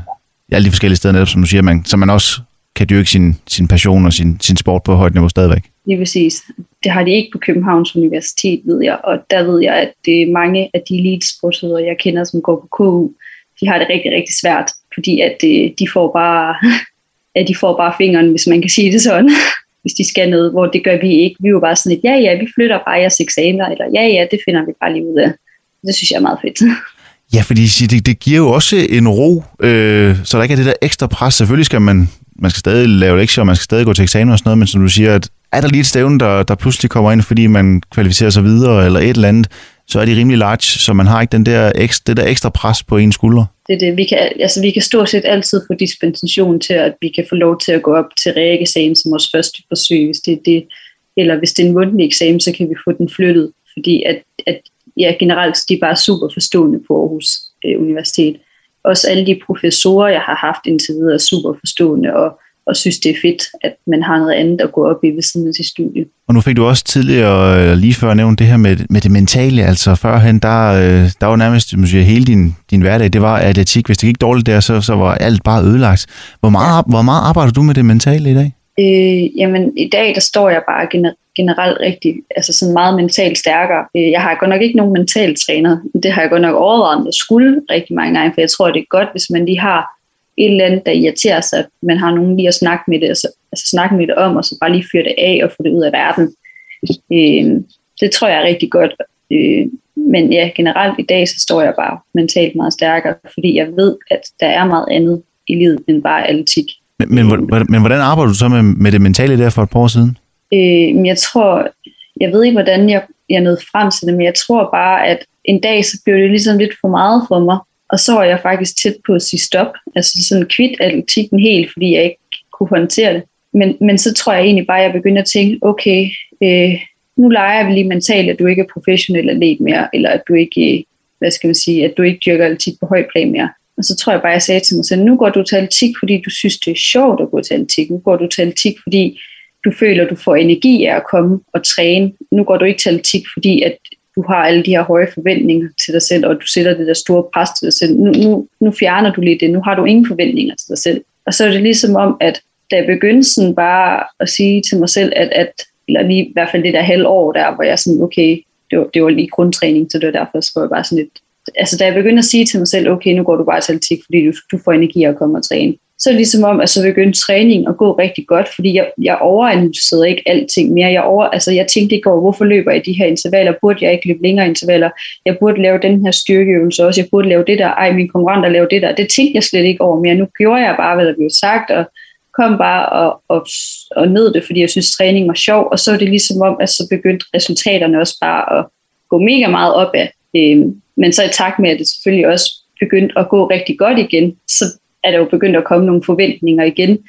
alle de forskellige steder, netop, som du siger, man, så man også kan dyrke sin, sin passion og sin, sin sport på højt niveau stadigvæk. Lige præcis. Det har de ikke på Københavns Universitet, ved jeg, og der ved jeg, at det er mange af de elitesportsudøvere, jeg kender, som går på KU, de har det rigtig, rigtig svært, fordi at øh, de får bare, at de får bare fingeren, hvis man kan sige det sådan, hvis de skal noget, hvor det gør vi ikke. Vi er jo bare sådan et, ja, ja, vi flytter bare jeres eksamener, eller ja, ja, det finder vi bare lige ud af. Det synes jeg er meget fedt. Ja, fordi det, det giver jo også en ro, øh, så der ikke er det der ekstra pres. Selvfølgelig skal man, man skal stadig lave lektier, og man skal stadig gå til eksamen og sådan noget, men som du siger, at er der lige et stævne, der, der pludselig kommer ind, fordi man kvalificerer sig videre eller et eller andet, så er de rimelig large, så man har ikke den der ekstra, det der ekstra pres på ens skulder. Det er det. Vi kan, altså, vi kan stort set altid få dispensation til, at vi kan få lov til at gå op til reeksamen som vores første forsøg, hvis det er det. Eller hvis det er en mundtlig eksamen, så kan vi få den flyttet, fordi at, at ja, generelt de er bare super forstående på Aarhus øh, Universitet. Også alle de professorer, jeg har haft indtil videre, er super forstående og, og synes, det er fedt, at man har noget andet at gå op i ved siden af sit studie. Og nu fik du også tidligere, lige før nævnt det her med, med det mentale, altså førhen, der, øh, der var nærmest måske, hele din, din hverdag, det var atletik. Hvis det gik dårligt der, så, så var alt bare ødelagt. Hvor meget, hvor meget arbejder du med det mentale i dag? Øh, jamen, i dag der står jeg bare generelt rigtig, altså sådan meget mentalt stærkere. Øh, jeg har godt nok ikke nogen mental træner. Det har jeg godt nok overvejet, om jeg skulle rigtig mange gange, for jeg tror, det er godt, hvis man lige har et eller andet, der irriterer sig, at man har nogen lige at snakke med det, altså, altså snakke med det om, og så bare lige fyre det af og få det ud af verden. Øh, det tror jeg er rigtig godt. Øh, men ja, generelt i dag, så står jeg bare mentalt meget stærkere, fordi jeg ved, at der er meget andet i livet end bare atletik. Men, men, men hvordan arbejder du så med, med det mentale der for et par år siden? Øh, men jeg tror, jeg ved ikke, hvordan jeg, jeg nåede frem til det, men jeg tror bare, at en dag, så blev det ligesom lidt for meget for mig. Og så var jeg faktisk tæt på at sige stop. Altså sådan kvidt atletikken helt, fordi jeg ikke kunne håndtere det. Men, men så tror jeg egentlig bare, at jeg begyndte at tænke, okay, øh, nu leger vi lige mentalt, at du ikke er professionel atlet mere, eller at du ikke, øh, hvad skal man sige, at du ikke dyrker atletik på høj plan mere. Og så tror jeg bare, jeg sagde til mig selv, nu går du til atletik, fordi du synes, det er sjovt at gå til atletik. Nu går du til atletik, fordi du føler, du får energi af at komme og træne. Nu går du ikke til atletik, fordi at du har alle de her høje forventninger til dig selv, og du sætter det der store pres til dig selv. Nu, nu, nu fjerner du lige det. Nu har du ingen forventninger til dig selv. Og så er det ligesom om, at da jeg begyndte sådan bare at sige til mig selv, at, at eller lige i hvert fald det der halve år der, hvor jeg sådan, okay, det var, det var lige grundtræning, så det var derfor, så var jeg bare sådan lidt, altså da jeg begyndte at sige til mig selv, okay, nu går du bare til atletik, fordi du, du får energi af at komme og træne. Så er det ligesom om, at så begyndte træning at gå rigtig godt, fordi jeg, jeg overanalyserede ikke alting mere. Jeg, over, altså jeg tænkte ikke over, hvorfor løber jeg de her intervaller? Burde jeg ikke løbe længere intervaller? Jeg burde lave den her styrkeøvelse også. Jeg burde lave det der. Ej, min konkurrenter laver det der. Det tænkte jeg slet ikke over mere. Nu gjorde jeg bare, hvad der blev sagt, og kom bare og, og, og ned det, fordi jeg synes, træning var sjov. Og så er det ligesom om, at så begyndte resultaterne også bare at gå mega meget op af. Øhm, men så i takt med, at det selvfølgelig også begyndte at gå rigtig godt igen, så er der jo begyndt at komme nogle forventninger igen.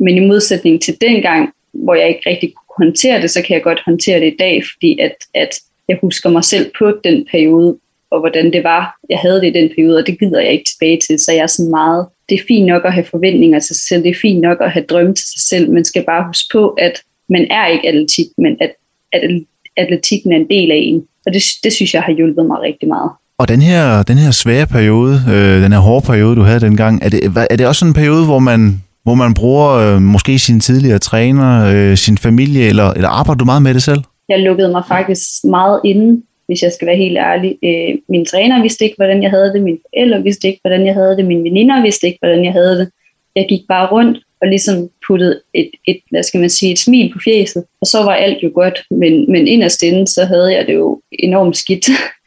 Men i modsætning til dengang, hvor jeg ikke rigtig kunne håndtere det, så kan jeg godt håndtere det i dag, fordi at, at jeg husker mig selv på den periode, og hvordan det var, jeg havde det i den periode, og det gider jeg ikke tilbage til, så jeg er sådan meget, det er fint nok at have forventninger til sig selv, det er fint nok at have drømme til sig selv, man skal bare huske på, at man er ikke atletik, men at, at atletikken er en del af en, og det, det synes jeg har hjulpet mig rigtig meget. Og den her, den her svære periode, øh, den her hårde periode, du havde dengang, er det, er det også en periode, hvor man, hvor man bruger øh, måske sin tidligere træner, øh, sin familie, eller, eller arbejder du meget med det selv? Jeg lukkede mig faktisk meget inde, hvis jeg skal være helt ærlig. Øh, min træner vidste ikke, hvordan jeg havde det. Mine forældre vidste ikke, hvordan jeg havde det. Mine veninder vidste ikke, hvordan jeg havde det. Jeg gik bare rundt og ligesom puttede et, et, hvad skal man sige, et smil på fjeset. Og så var alt jo godt. Men, men inderst inde, så havde jeg det jo enormt skidt.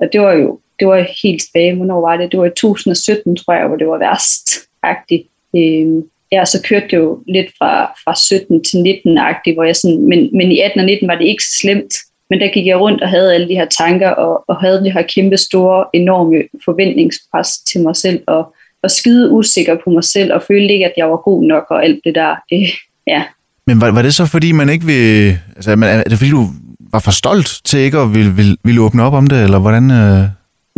og det var jo det var helt tilbage. Hvornår var det? Det var i 2017, tror jeg, hvor det var værst-agtigt. Øh, ja, så kørte det jo lidt fra, fra 17 til 19-agtigt, hvor jeg sådan, men, men i 18 og 19 var det ikke så slemt. Men der gik jeg rundt og havde alle de her tanker, og, og havde de her kæmpe store, enorme forventningspres til mig selv, og, og skide usikker på mig selv, og følte ikke, at jeg var god nok, og alt det der. Øh, ja, Men var, var det så fordi, man ikke vil... Altså, er det fordi, du var for stolt til ikke at ville, ville, ville åbne op om det, eller hvordan... Øh...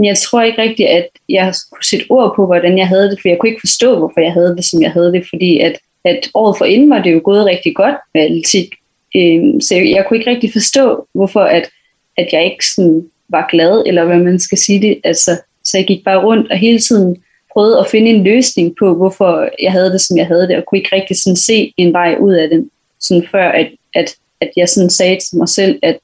Jeg tror ikke rigtigt, at jeg kunne sætte ord på, hvordan jeg havde det, for jeg kunne ikke forstå, hvorfor jeg havde det, som jeg havde det, fordi at, at året for inden var det jo gået rigtig godt med atletik. øh, Så jeg, jeg kunne ikke rigtig forstå, hvorfor at, at jeg ikke sådan var glad, eller hvad man skal sige det. Altså, så jeg gik bare rundt og hele tiden prøvede at finde en løsning på, hvorfor jeg havde det, som jeg havde det, og kunne ikke rigtig sådan se en vej ud af det, sådan før at, at, at jeg sådan sagde til mig selv, at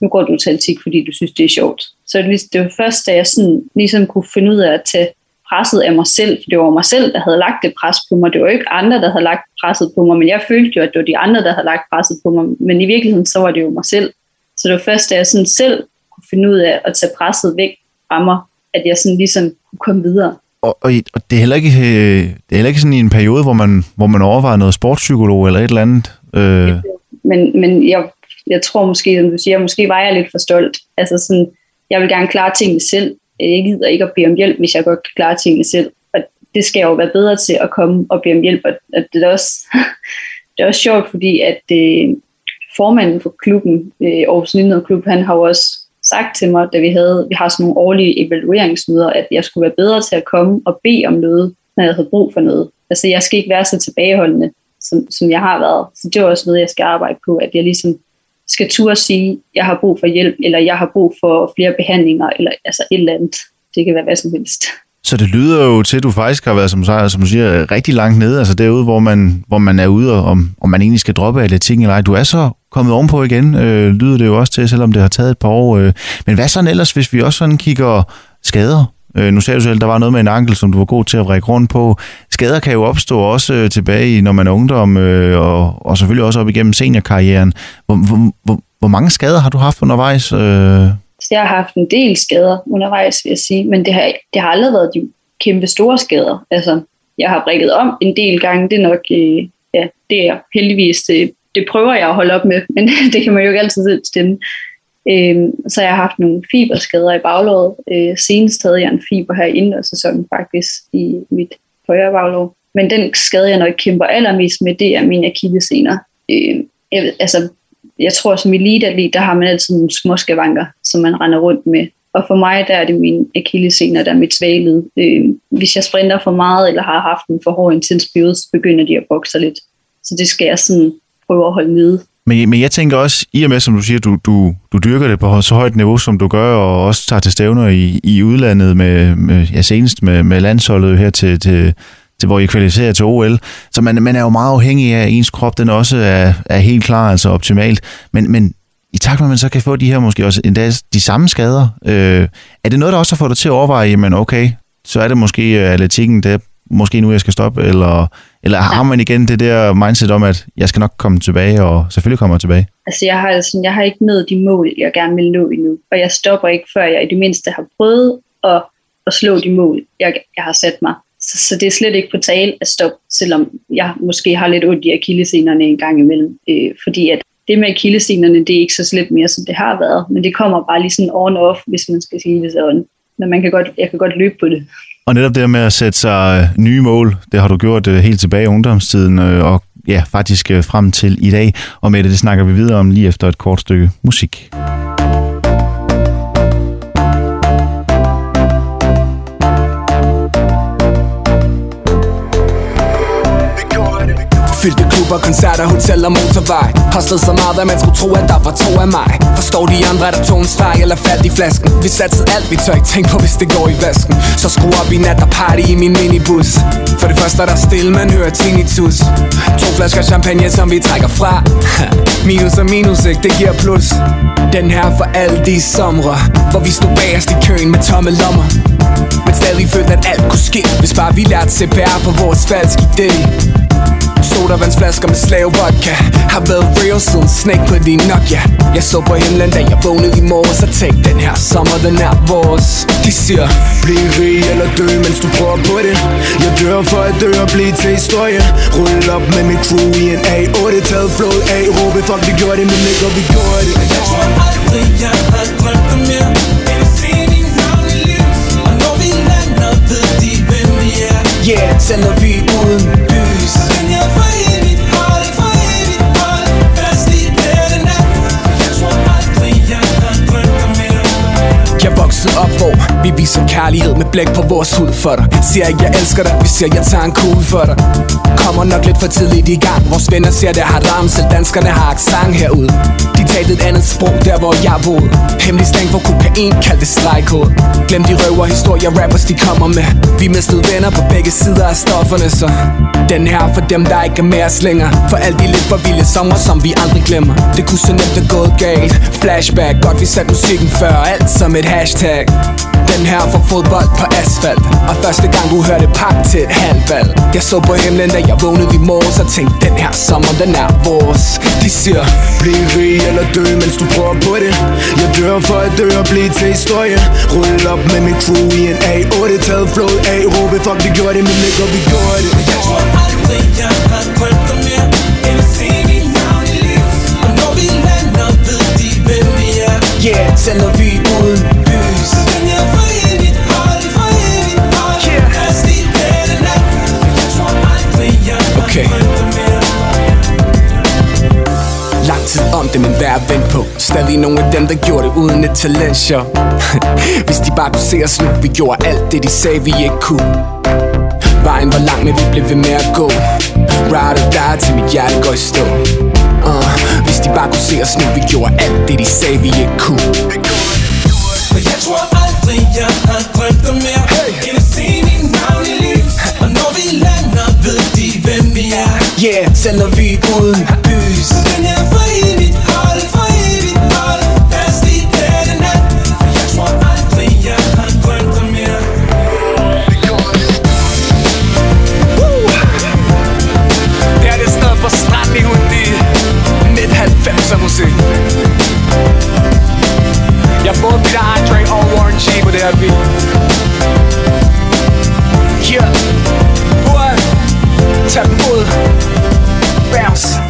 nu går du til atletik, fordi du synes, det er sjovt. Så det, det var først, da jeg sådan, ligesom kunne finde ud af at tage presset af mig selv, for det var mig selv, der havde lagt det pres på mig. Det var jo ikke andre, der havde lagt presset på mig, men jeg følte jo, at det var de andre, der havde lagt presset på mig. Men i virkeligheden, så var det jo mig selv. Så det var først, da jeg sådan selv kunne finde ud af at tage presset væk fra mig, at jeg sådan ligesom kunne komme videre. Og, og, og det, er heller ikke, øh, det er heller ikke sådan i en periode, hvor man, hvor man overvejer noget sportspsykolog eller et eller andet. Øh, men, men jeg, jeg tror måske, som du siger, måske var jeg lidt for stolt. Altså sådan, jeg vil gerne klare tingene selv. Jeg gider ikke at bede om hjælp, hvis jeg godt kan klare tingene selv. Og det skal jeg jo være bedre til at komme og bede om hjælp. Og at det, er også, det er også sjovt, fordi at øh, formanden for klubben, øh, Aarhus 900 Klub, han har jo også sagt til mig, da vi havde, vi har sådan nogle årlige evalueringsmøder, at jeg skulle være bedre til at komme og bede om noget, når jeg havde brug for noget. Altså jeg skal ikke være så tilbageholdende, som, som jeg har været. Så det er også noget, jeg skal arbejde på, at jeg ligesom skal turde sige, jeg har brug for hjælp, eller jeg har brug for flere behandlinger, eller altså et eller andet. Det kan være hvad som helst. så det lyder jo til, at du faktisk har været, som, du- som du siger, rigtig langt nede, altså derude, hvor man, hvor man er ude, og om, om man egentlig skal droppe atletikken eller ej. Du er så kommet ovenpå igen, øh, lyder det jo også til, selvom det har taget et par år. Øh. Men hvad sådan ellers, hvis vi også sådan kigger skader? Øh, nu sagde du selv, at der var noget med en ankel, som du var god til at vrikke rundt på. Skader kan jo opstå også øh, tilbage, i, når man er ungdom, øh, og, og selvfølgelig også op igennem seniorkarrieren. Hvor, hvor, hvor, hvor mange skader har du haft undervejs? Øh, jeg har haft en del skader undervejs, vil jeg sige, men det har, det har aldrig været de kæmpe store skader. Altså, jeg har brækket om en del gange. Det er nok, øh, ja, det er heldigvis, det, det prøver jeg at holde op med, men det kan man jo ikke altid stemme. Øh, så jeg har haft nogle fiberskader i baglåret. Øh, senest havde jeg en fiber her i sæsonen faktisk i mit højre baglår. Men den skade, jeg nok kæmper allermest med, det er mine akillesener. Øh, jeg, altså, jeg tror, som eliteatlet, der har man altid nogle små skavanker, som man render rundt med. Og for mig, der er det min akillesener, der er mit svageled. Øh, hvis jeg sprinter for meget, eller har haft en for hård intens periode, så begynder de at bokse lidt. Så det skal jeg sådan prøve at holde nede. Men, men jeg tænker også, i og med, som du siger, du, du, du dyrker det på så højt niveau, som du gør, og også tager til stævner i, i udlandet, med, med, ja, senest med, med landsholdet her til, til, til, hvor I kvalificerer til OL. Så man, man er jo meget afhængig af, at ens krop den også er, er helt klar, altså optimalt. Men, men i takt med, at man så kan få de her måske også endda de samme skader, øh, er det noget, der også har fået dig til at overveje, jamen okay, så er det måske øh, atletikken, der, måske nu, jeg skal stoppe, eller, eller har man igen det der mindset om, at jeg skal nok komme tilbage, og selvfølgelig kommer jeg tilbage? Altså, jeg har, sådan, jeg har ikke nået de mål, jeg gerne vil nå endnu, og jeg stopper ikke, før jeg i det mindste har prøvet at, at slå de mål, jeg, jeg har sat mig. Så, så det er slet ikke på tale at stoppe, selvom jeg måske har lidt ondt i akillesenerne en gang imellem. Øh, fordi at det med akillesenerne, det er ikke så slet mere, som det har været. Men det kommer bare lige sådan on-off, hvis man skal sige det sådan. Men man kan godt, jeg kan godt løbe på det. Og netop det med at sætte sig øh, nye mål, det har du gjort øh, helt tilbage i ungdomstiden, øh, og ja, faktisk frem til i dag. Og med det, det snakker vi videre om lige efter et kort stykke musik. Fyldte klubber, koncerter, hoteller, motorvej. Hostlet så meget, at man skulle tro, at der var to af mig. Forstår de andre, der tog en streg eller faldt i flasken? Vi satte alt, vi tør ikke tænke på, hvis det går i vasken. Så skru op i nat og party i min minibus. For det første er der stille, man hører tinnitus To flasker champagne, som vi trækker fra. Minus og minus, ikke? Det giver plus. Den her for alle de somre Hvor vi stod bagerst i køen med tomme lommer. Men stadig følte, at alt kunne ske Hvis bare vi lærte CPR på vores falske idé. Sodavandsflasker med slave vodka. Har været real siden Snake på din Nokia. Jeg så på himlen, da jeg vågnede i morges. Og tænkte, den her sommer, den er vores. De siger, bliv rig eller dø, mens du prøver på det. Jeg dør for at dø og blive til historie Rulle op med mit crew i en A8 Taget flået af, råbe, fuck vi gjorde det, men ikke vi gjorde det. Jeg tror aldrig, jeg har drømt om mere. End at se din navn i lys Og når vi lander, ved de, hvem vi er. Yeah, sender vi uden altid op, hvor vi viser kærlighed med blæk på vores hud for dig. Siger ikke, jeg elsker dig, vi siger, jeg tager en kugle for dig. Kommer nok lidt for tidligt i gang. Vores venner siger, det har ramt, selv danskerne har accent herude. De talte et andet sprog, der hvor jeg boede. Hemmelig slang for kokain, kaldte stregkode. Glem de røver historier, rappers de kommer med. Vi mistede venner på begge sider af stofferne, så. Den her for dem, der ikke er med os længere. For alle de lidt for vilde sommer, som vi aldrig glemmer. Det kunne så nemt have gået galt. Flashback, godt vi satte musikken før. Alt som et hashtag den her for fodbold på asfalt. Og første gang du hørte pak til et halvvalg Jeg så på himlen, da jeg vågnede i morges Og tænkte, den her sommer, den er vores. De siger, bliv rig eller dø, mens du prøver på det. Jeg dør for at dø og blive til historie. Rulle op med min crew i en A8 Taget flået af, råbe, fuck vi gjorde det, men og vi gjorde det. Jeg tror aldrig, jeg har drømt om mere End at se din navn i lys Og når vi lander, ved de, hvem vi er. Yeah, sender vi uden om det, men værd at vente på. Stadig nogle af dem, der gjorde det uden et talentshow Hvis de bare kunne se os nu Vi gjorde alt det, de sagde, vi ikke kunne. Vejen var lang, men vi blev ved med at gå. Ride or die, til mit hjerte går i stå. Uh, Hvis de bare kunne se os nu Vi gjorde alt det, de sagde, vi ikke kunne. For jeg tror aldrig, jeg har drømt om mere. End at se din navn i lys Og når vi lander, ved de, hvem vi er. Yeah, sender vi uden lys Men jeg for sa musím Ja bol by na Andre ORG, bude ja byť Yeah, what? Tag den ud. Bounce.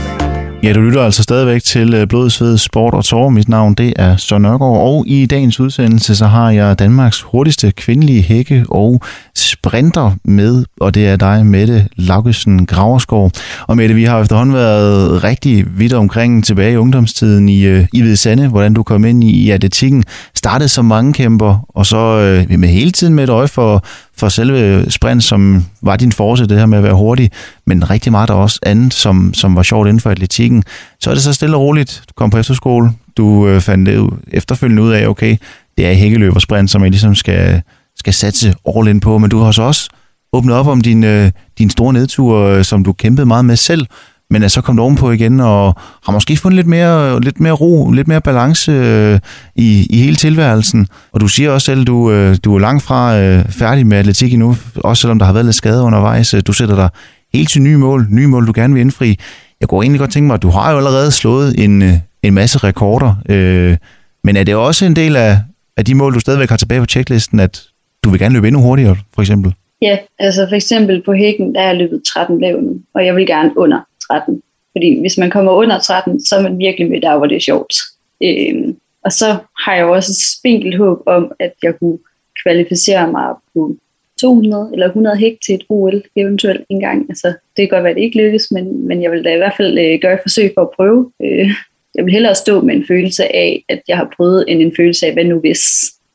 Ja, du lytter altså stadigvæk til øh, Blod, Sved, Sport og Tårer. Mit navn det er Søren Nørgaard, og i dagens udsendelse så har jeg Danmarks hurtigste kvindelige hække og sprinter med, og det er dig, Mette Laugesen Graverskov. Og Mette, vi har efterhånden været rigtig vidt omkring tilbage i ungdomstiden i, øh, i Hvide Sande, hvordan du kom ind i, i atletikken, startede som mange kæmper, og så øh, med hele tiden med et øje for, for selve sprint, som var din force, det her med at være hurtig, men rigtig meget der også andet, som, som var sjovt inden for atletikken. Så er det så stille og roligt. Du kom på efterskole, du øh, fandt det efterfølgende ud af, okay, det er hækkeløb og sprint, som jeg ligesom skal, skal satse all in på, men du har så også åbnet op om din, øh, din store nedtur, øh, som du kæmpede meget med selv, men er så kommet ovenpå igen og har måske fundet lidt mere, lidt mere ro, lidt mere balance øh, i, i hele tilværelsen. Og du siger også selv, at du, øh, du er langt fra øh, færdig med atletik endnu, også selvom der har været lidt skade undervejs. Øh, du sætter dig helt til nye mål, nye mål, du gerne vil indfri. Jeg kunne egentlig godt tænke mig, at du har jo allerede slået en, øh, en masse rekorder, øh, men er det også en del af, af de mål, du stadigvæk har tilbage på checklisten, at du vil gerne løbe endnu hurtigere, for eksempel? Ja, altså for eksempel på hækken, der er jeg løbet 13 lav nu, og jeg vil gerne under 13. Fordi hvis man kommer under 13, så er man virkelig med der, hvor det er sjovt. Øhm, og så har jeg jo også et spinkelt håb om, at jeg kunne kvalificere mig på 200 eller 100 hæk til et OL eventuelt en gang. Altså, det kan godt være, at det ikke lykkes, men, men jeg vil da i hvert fald øh, gøre et forsøg for at prøve. Øh, jeg vil hellere stå med en følelse af, at jeg har prøvet, end en følelse af, hvad nu hvis.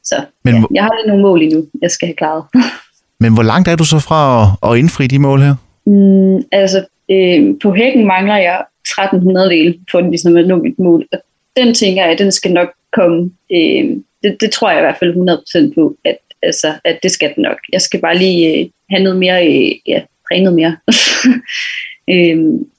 Så men, ja, jeg har lidt nogle mål endnu, jeg skal have klaret. men hvor langt er du så fra at, at indfri de mål her? Mm, altså, øh, på hækken mangler jeg 1300 dele for ligesom at nå mit mål. Og den tænker jeg, at den skal nok komme. Øh, det, det tror jeg i hvert fald 100% på, at, altså, at det skal den nok. Jeg skal bare lige øh, have noget mere, øh, ja, træne noget mere. øh,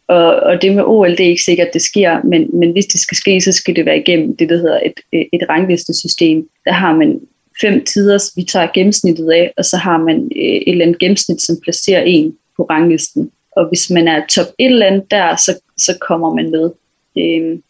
og, og det med OL, det er ikke sikkert, at det sker, men, men hvis det skal ske, så skal det være igennem det, der hedder et, et ranglistesystem. Der har man fem tider, vi tager gennemsnittet af, og så har man øh, et eller andet gennemsnit, som placerer en på ranglisten. Og hvis man er top et eller andet der, så, så kommer man med. Øhm,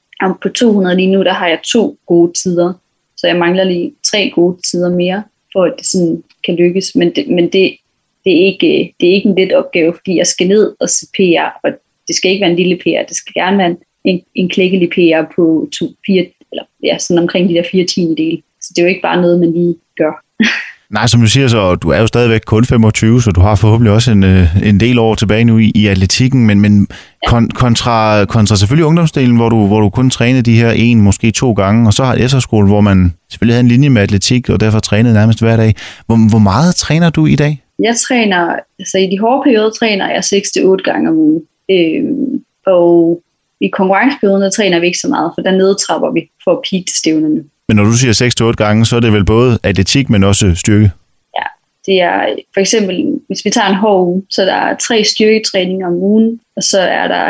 på 200 lige nu, der har jeg to gode tider, så jeg mangler lige tre gode tider mere, for at det sådan kan lykkes. Men det, men det, det, er ikke, det er ikke en let opgave, fordi jeg skal ned og se PR, og det skal ikke være en lille PR, det skal gerne være en, en klækkelig PR på to, fire, eller ja, sådan omkring de der fire tiende dele. Så det er jo ikke bare noget, man lige gør. Nej, som du siger, så du er jo stadigvæk kun 25, så du har forhåbentlig også en, øh, en del år tilbage nu i, i atletikken, men, men kon, kontra, kontra selvfølgelig ungdomsdelen, hvor du, hvor du kun trænede de her en, måske to gange, og så har efterskole, hvor man selvfølgelig havde en linje med atletik, og derfor trænede nærmest hver dag. Hvor, hvor meget træner du i dag? Jeg træner, altså i de hårde perioder træner jeg 6-8 gange om ugen. Øhm, og i konkurrenceperioden der træner vi ikke så meget, for der nedtrapper vi for at peak stævnerne. Men når du siger 6-8 gange, så er det vel både atletik, men også styrke? Ja, det er for eksempel, hvis vi tager en hård uge, så der er tre styrketræninger om ugen, og så er der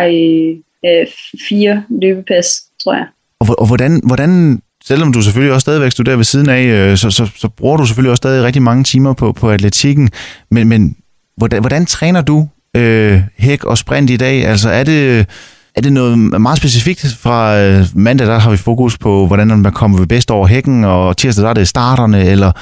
øh, fire løbepas, tror jeg. Og, og hvordan, hvordan, selvom du selvfølgelig også stadigvæk studerer ved siden af, øh, så, så, så bruger du selvfølgelig også stadig rigtig mange timer på, på atletikken, men, men hvordan, hvordan træner du øh, hæk og sprint i dag? Altså er det er det noget meget specifikt fra øh, mandag, der har vi fokus på, hvordan man kommer bedst over hækken, og tirsdag, der er det starterne, eller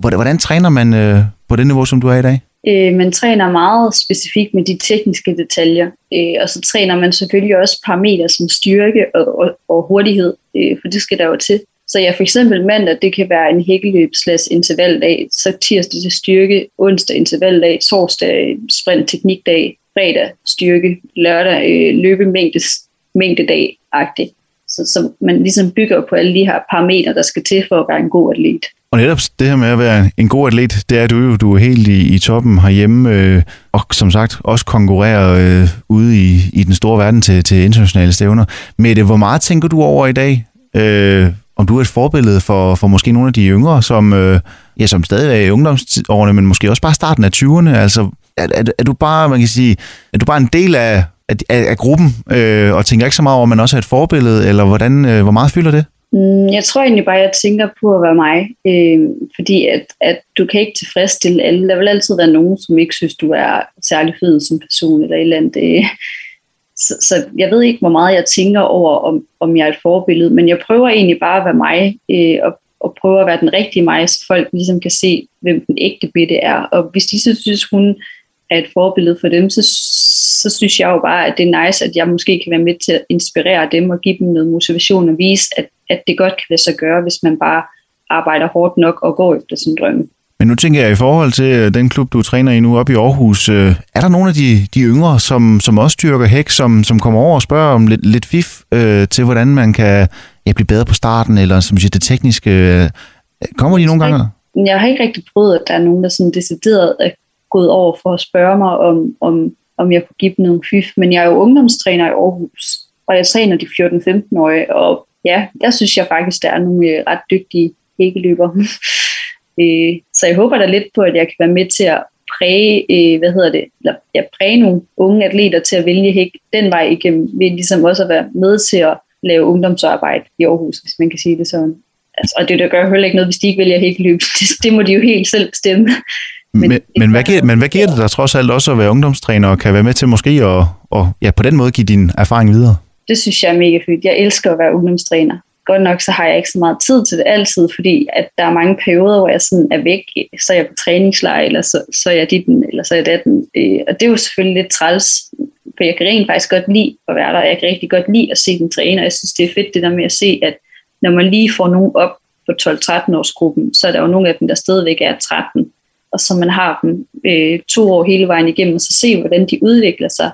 hvordan, hvordan træner man øh, på det niveau, som du er i dag? Øh, man træner meget specifikt med de tekniske detaljer, øh, og så træner man selvfølgelig også parametre som styrke og, og, og hurtighed, øh, for det skal der jo til. Så ja, for eksempel mandag, det kan være en hækkeløbslæs intervaldag, så tirsdag til styrke, onsdag intervaldag, torsdag øh, sprint teknikdag, fredag styrke, lørdag øh, løbemængdes, mængdedag-agtigt. Så, så man ligesom bygger på alle de her parametre, der skal til for at være en god atlet. Og netop det her med at være en god atlet, det er du jo, du er helt i, i toppen herhjemme, øh, og som sagt også konkurrerer øh, ude i, i den store verden til, til internationale stævner. Mette, hvor meget tænker du over i dag? Øh, om du er et forbillede for, for måske nogle af de yngre, som, øh, ja, som stadig er i ungdomsårene, men måske også bare starten af 20'erne. Altså, er, er, er, du bare, man kan sige, er du bare en del af, af, af gruppen, øh, og tænker ikke så meget over, at man også er et forbillede, eller hvordan, øh, hvor meget fylder det? Mm, jeg tror egentlig bare, at jeg tænker på at være mig, øh, fordi at, at du kan ikke tilfredsstille alle. Der vil altid være nogen, som ikke synes, du er særlig fed som person, eller et eller andet. Øh. Så, så jeg ved ikke, hvor meget jeg tænker over, om, om jeg er et forbillede, men jeg prøver egentlig bare at være mig, øh, og, og prøve at være den rigtige mig, så folk ligesom kan se, hvem den ægte bitte er. Og hvis de så synes, hun er et forbillede for dem, så, så synes jeg jo bare, at det er nice, at jeg måske kan være med til at inspirere dem og give dem noget motivation og vise, at, at det godt kan lade sig gøre, hvis man bare arbejder hårdt nok og går efter sin drømme. Men nu tænker jeg, i forhold til øh, den klub, du træner i nu oppe i Aarhus, øh, er der nogle af de, de yngre, som, som også dyrker hæk, som, som kommer over og spørger om lidt, lidt fif øh, til, hvordan man kan ja, blive bedre på starten, eller som siger, det tekniske? Øh, kommer de nogle gange? Jeg har ikke rigtig prøvet, at der er nogen, der sådan decideret er gået over for at spørge mig, om, om, om jeg kunne give dem nogle fif. Men jeg er jo ungdomstræner i Aarhus, og jeg træner de 14-15-årige, og ja, der synes jeg faktisk, der er nogle øh, ret dygtige hækkeløbere. Øh, så jeg håber da lidt på, at jeg kan være med til at præge, øh, hvad hedder det, eller ja, præge nogle unge atleter til at vælge hæk den vej igennem, ved ligesom også at være med til at lave ungdomsarbejde i Aarhus, hvis man kan sige det sådan. Altså, og det der gør heller ikke noget, hvis de ikke vælger hækkeløb. Det, det må de jo helt selv bestemme. Men, men, men, hvad giver, men hvad giver det dig trods alt også at være ungdomstræner og kan være med til måske at og, ja, på den måde give din erfaring videre? Det synes jeg er mega fedt. Jeg elsker at være ungdomstræner godt nok så har jeg ikke så meget tid til det altid, fordi at der er mange perioder, hvor jeg sådan er væk, så er jeg på træningslejr, eller så, så er jeg dit, eller så er jeg datten. Øh, og det er jo selvfølgelig lidt træls, for jeg kan rent faktisk godt lide at være der, og jeg kan rigtig godt lide at se den træner. Jeg synes, det er fedt det der med at se, at når man lige får nogen op på 12-13 års gruppen, så er der jo nogle af dem, der stadigvæk er 13, og så man har dem øh, to år hele vejen igennem, og så se, hvordan de udvikler sig.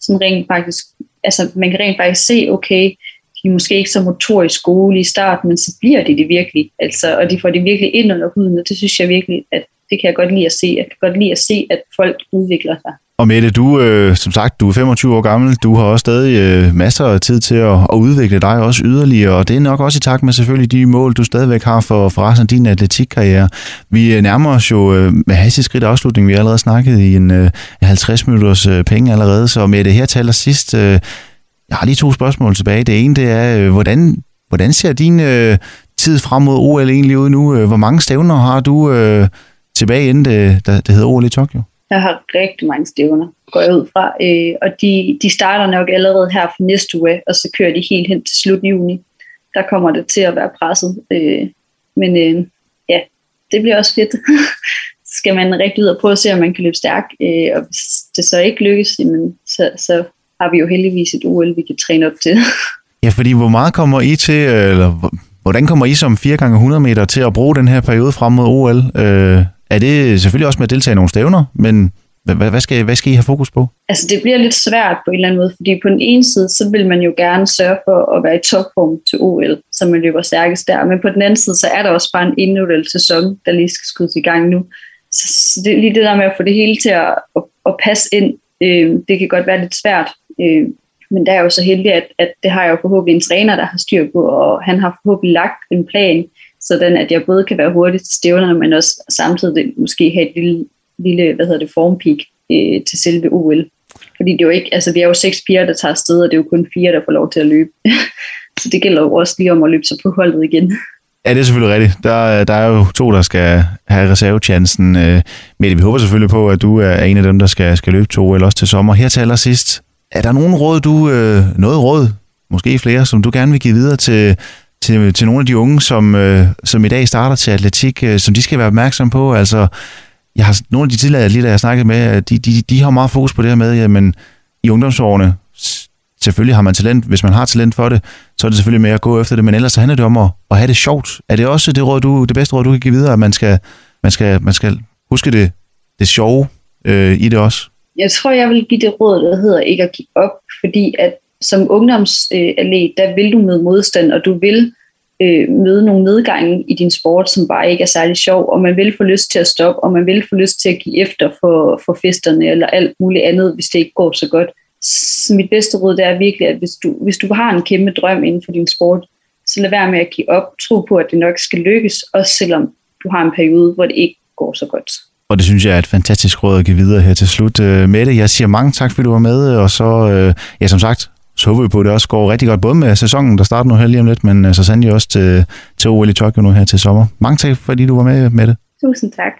Sådan rent faktisk, altså man kan rent faktisk se, okay, de er måske ikke så motorisk gode i starten, men så bliver de det virkelig. Altså, og de får det virkelig ind under huden, og det synes jeg virkelig, at det kan jeg godt lide at se. Jeg kan godt lide at se, at folk udvikler sig. Og Mette, du, øh, som sagt, du er 25 år gammel. Du har også stadig øh, masser af tid til at, at udvikle dig også yderligere, og det er nok også i takt med selvfølgelig de mål, du stadigvæk har for, for resten af din atletikkarriere. Vi øh, nærmer os jo øh, med hastig skridt afslutning. Vi har allerede snakket i en øh, 50 minutters øh, penge allerede, så Mette, her taler sidst. Øh, jeg har lige to spørgsmål tilbage. Det ene, det er, øh, hvordan, hvordan ser din øh, tid frem mod OL egentlig ud nu? Øh, hvor mange stævner har du øh, tilbage, inden det, der, det hedder OL i Tokyo? Jeg har rigtig mange stævner, går jeg ud fra. Øh, og de, de starter nok allerede her for næste uge, og så kører de helt hen til slut juni. Der kommer det til at være presset. Øh, men øh, ja, det bliver også fedt. så skal man rigtig ud og prøve at se, om man kan løbe stærkt. Øh, og hvis det så ikke lykkes, jamen, så, så har vi jo heldigvis et OL, vi kan træne op til. Ja, fordi hvor meget kommer I til, eller hvordan kommer I som 4 gange 100 meter til at bruge den her periode frem mod OL? Øh, er det selvfølgelig også med at deltage i nogle stævner, men hvad, hvad, skal, hvad skal I have fokus på? Altså det bliver lidt svært på en eller anden måde, fordi på den ene side, så vil man jo gerne sørge for at være i topform til OL, så man løber stærkest der. Men på den anden side, så er der også bare en individuel sæson, der lige skal skuddes i gang nu. Så det lige det der med at få det hele til at, at, at passe ind, øh, det kan godt være lidt svært. Øh, men der er jo så heldig, at, at det har jeg jo forhåbentlig en træner, der har styr på, og han har forhåbentlig lagt en plan, sådan at jeg både kan være hurtig til stævnerne, men også samtidig måske have et lille, lille hvad hedder det, formpeak øh, til selve OL. Fordi det er jo ikke, altså vi er jo seks piger, der tager afsted, og det er jo kun fire, der får lov til at løbe. så det gælder jo også lige om at løbe sig på holdet igen. Ja, det er selvfølgelig rigtigt. Der, der er jo to, der skal have reservechancen. Øh, Mette, vi håber selvfølgelig på, at du er en af dem, der skal, skal løbe to eller også til sommer. Her til allersidst, er der nogen råd, du, øh, noget råd, måske flere, som du gerne vil give videre til, til, til nogle af de unge, som, øh, som i dag starter til atletik, øh, som de skal være opmærksom på? Altså, jeg har nogle af de tidligere atleter, jeg har snakket med, øh, de, de, de har meget fokus på det her med, jamen, i ungdomsårene, selvfølgelig har man talent, hvis man har talent for det, så er det selvfølgelig med at gå efter det, men ellers så handler det om at, at have det sjovt. Er det også det, råd, du, det bedste råd, du kan give videre, at man skal, man skal, man skal huske det, det sjove øh, i det også? Jeg tror, jeg vil give det råd, der hedder ikke at give op, fordi at som ungdomsatlet, der vil du møde modstand, og du vil øh, møde nogle nedgange i din sport, som bare ikke er særlig sjov, og man vil få lyst til at stoppe, og man vil få lyst til at give efter for, for festerne eller alt muligt andet, hvis det ikke går så godt. Så mit bedste råd det er virkelig, at hvis du, hvis du har en kæmpe drøm inden for din sport, så lad være med at give op. Tro på, at det nok skal lykkes, også selvom du har en periode, hvor det ikke går så godt. Og det synes jeg er et fantastisk råd at give videre her til slut. Øh, Mette, jeg siger mange tak, fordi du var med, øh, og så, øh, ja som sagt, så håber vi på, at det også går rigtig godt, både med sæsonen, der starter nu her lige om lidt, men så sandelig også til, til OL i Tokyo nu her til sommer. Mange tak, fordi du var med, Mette. Tusind tak.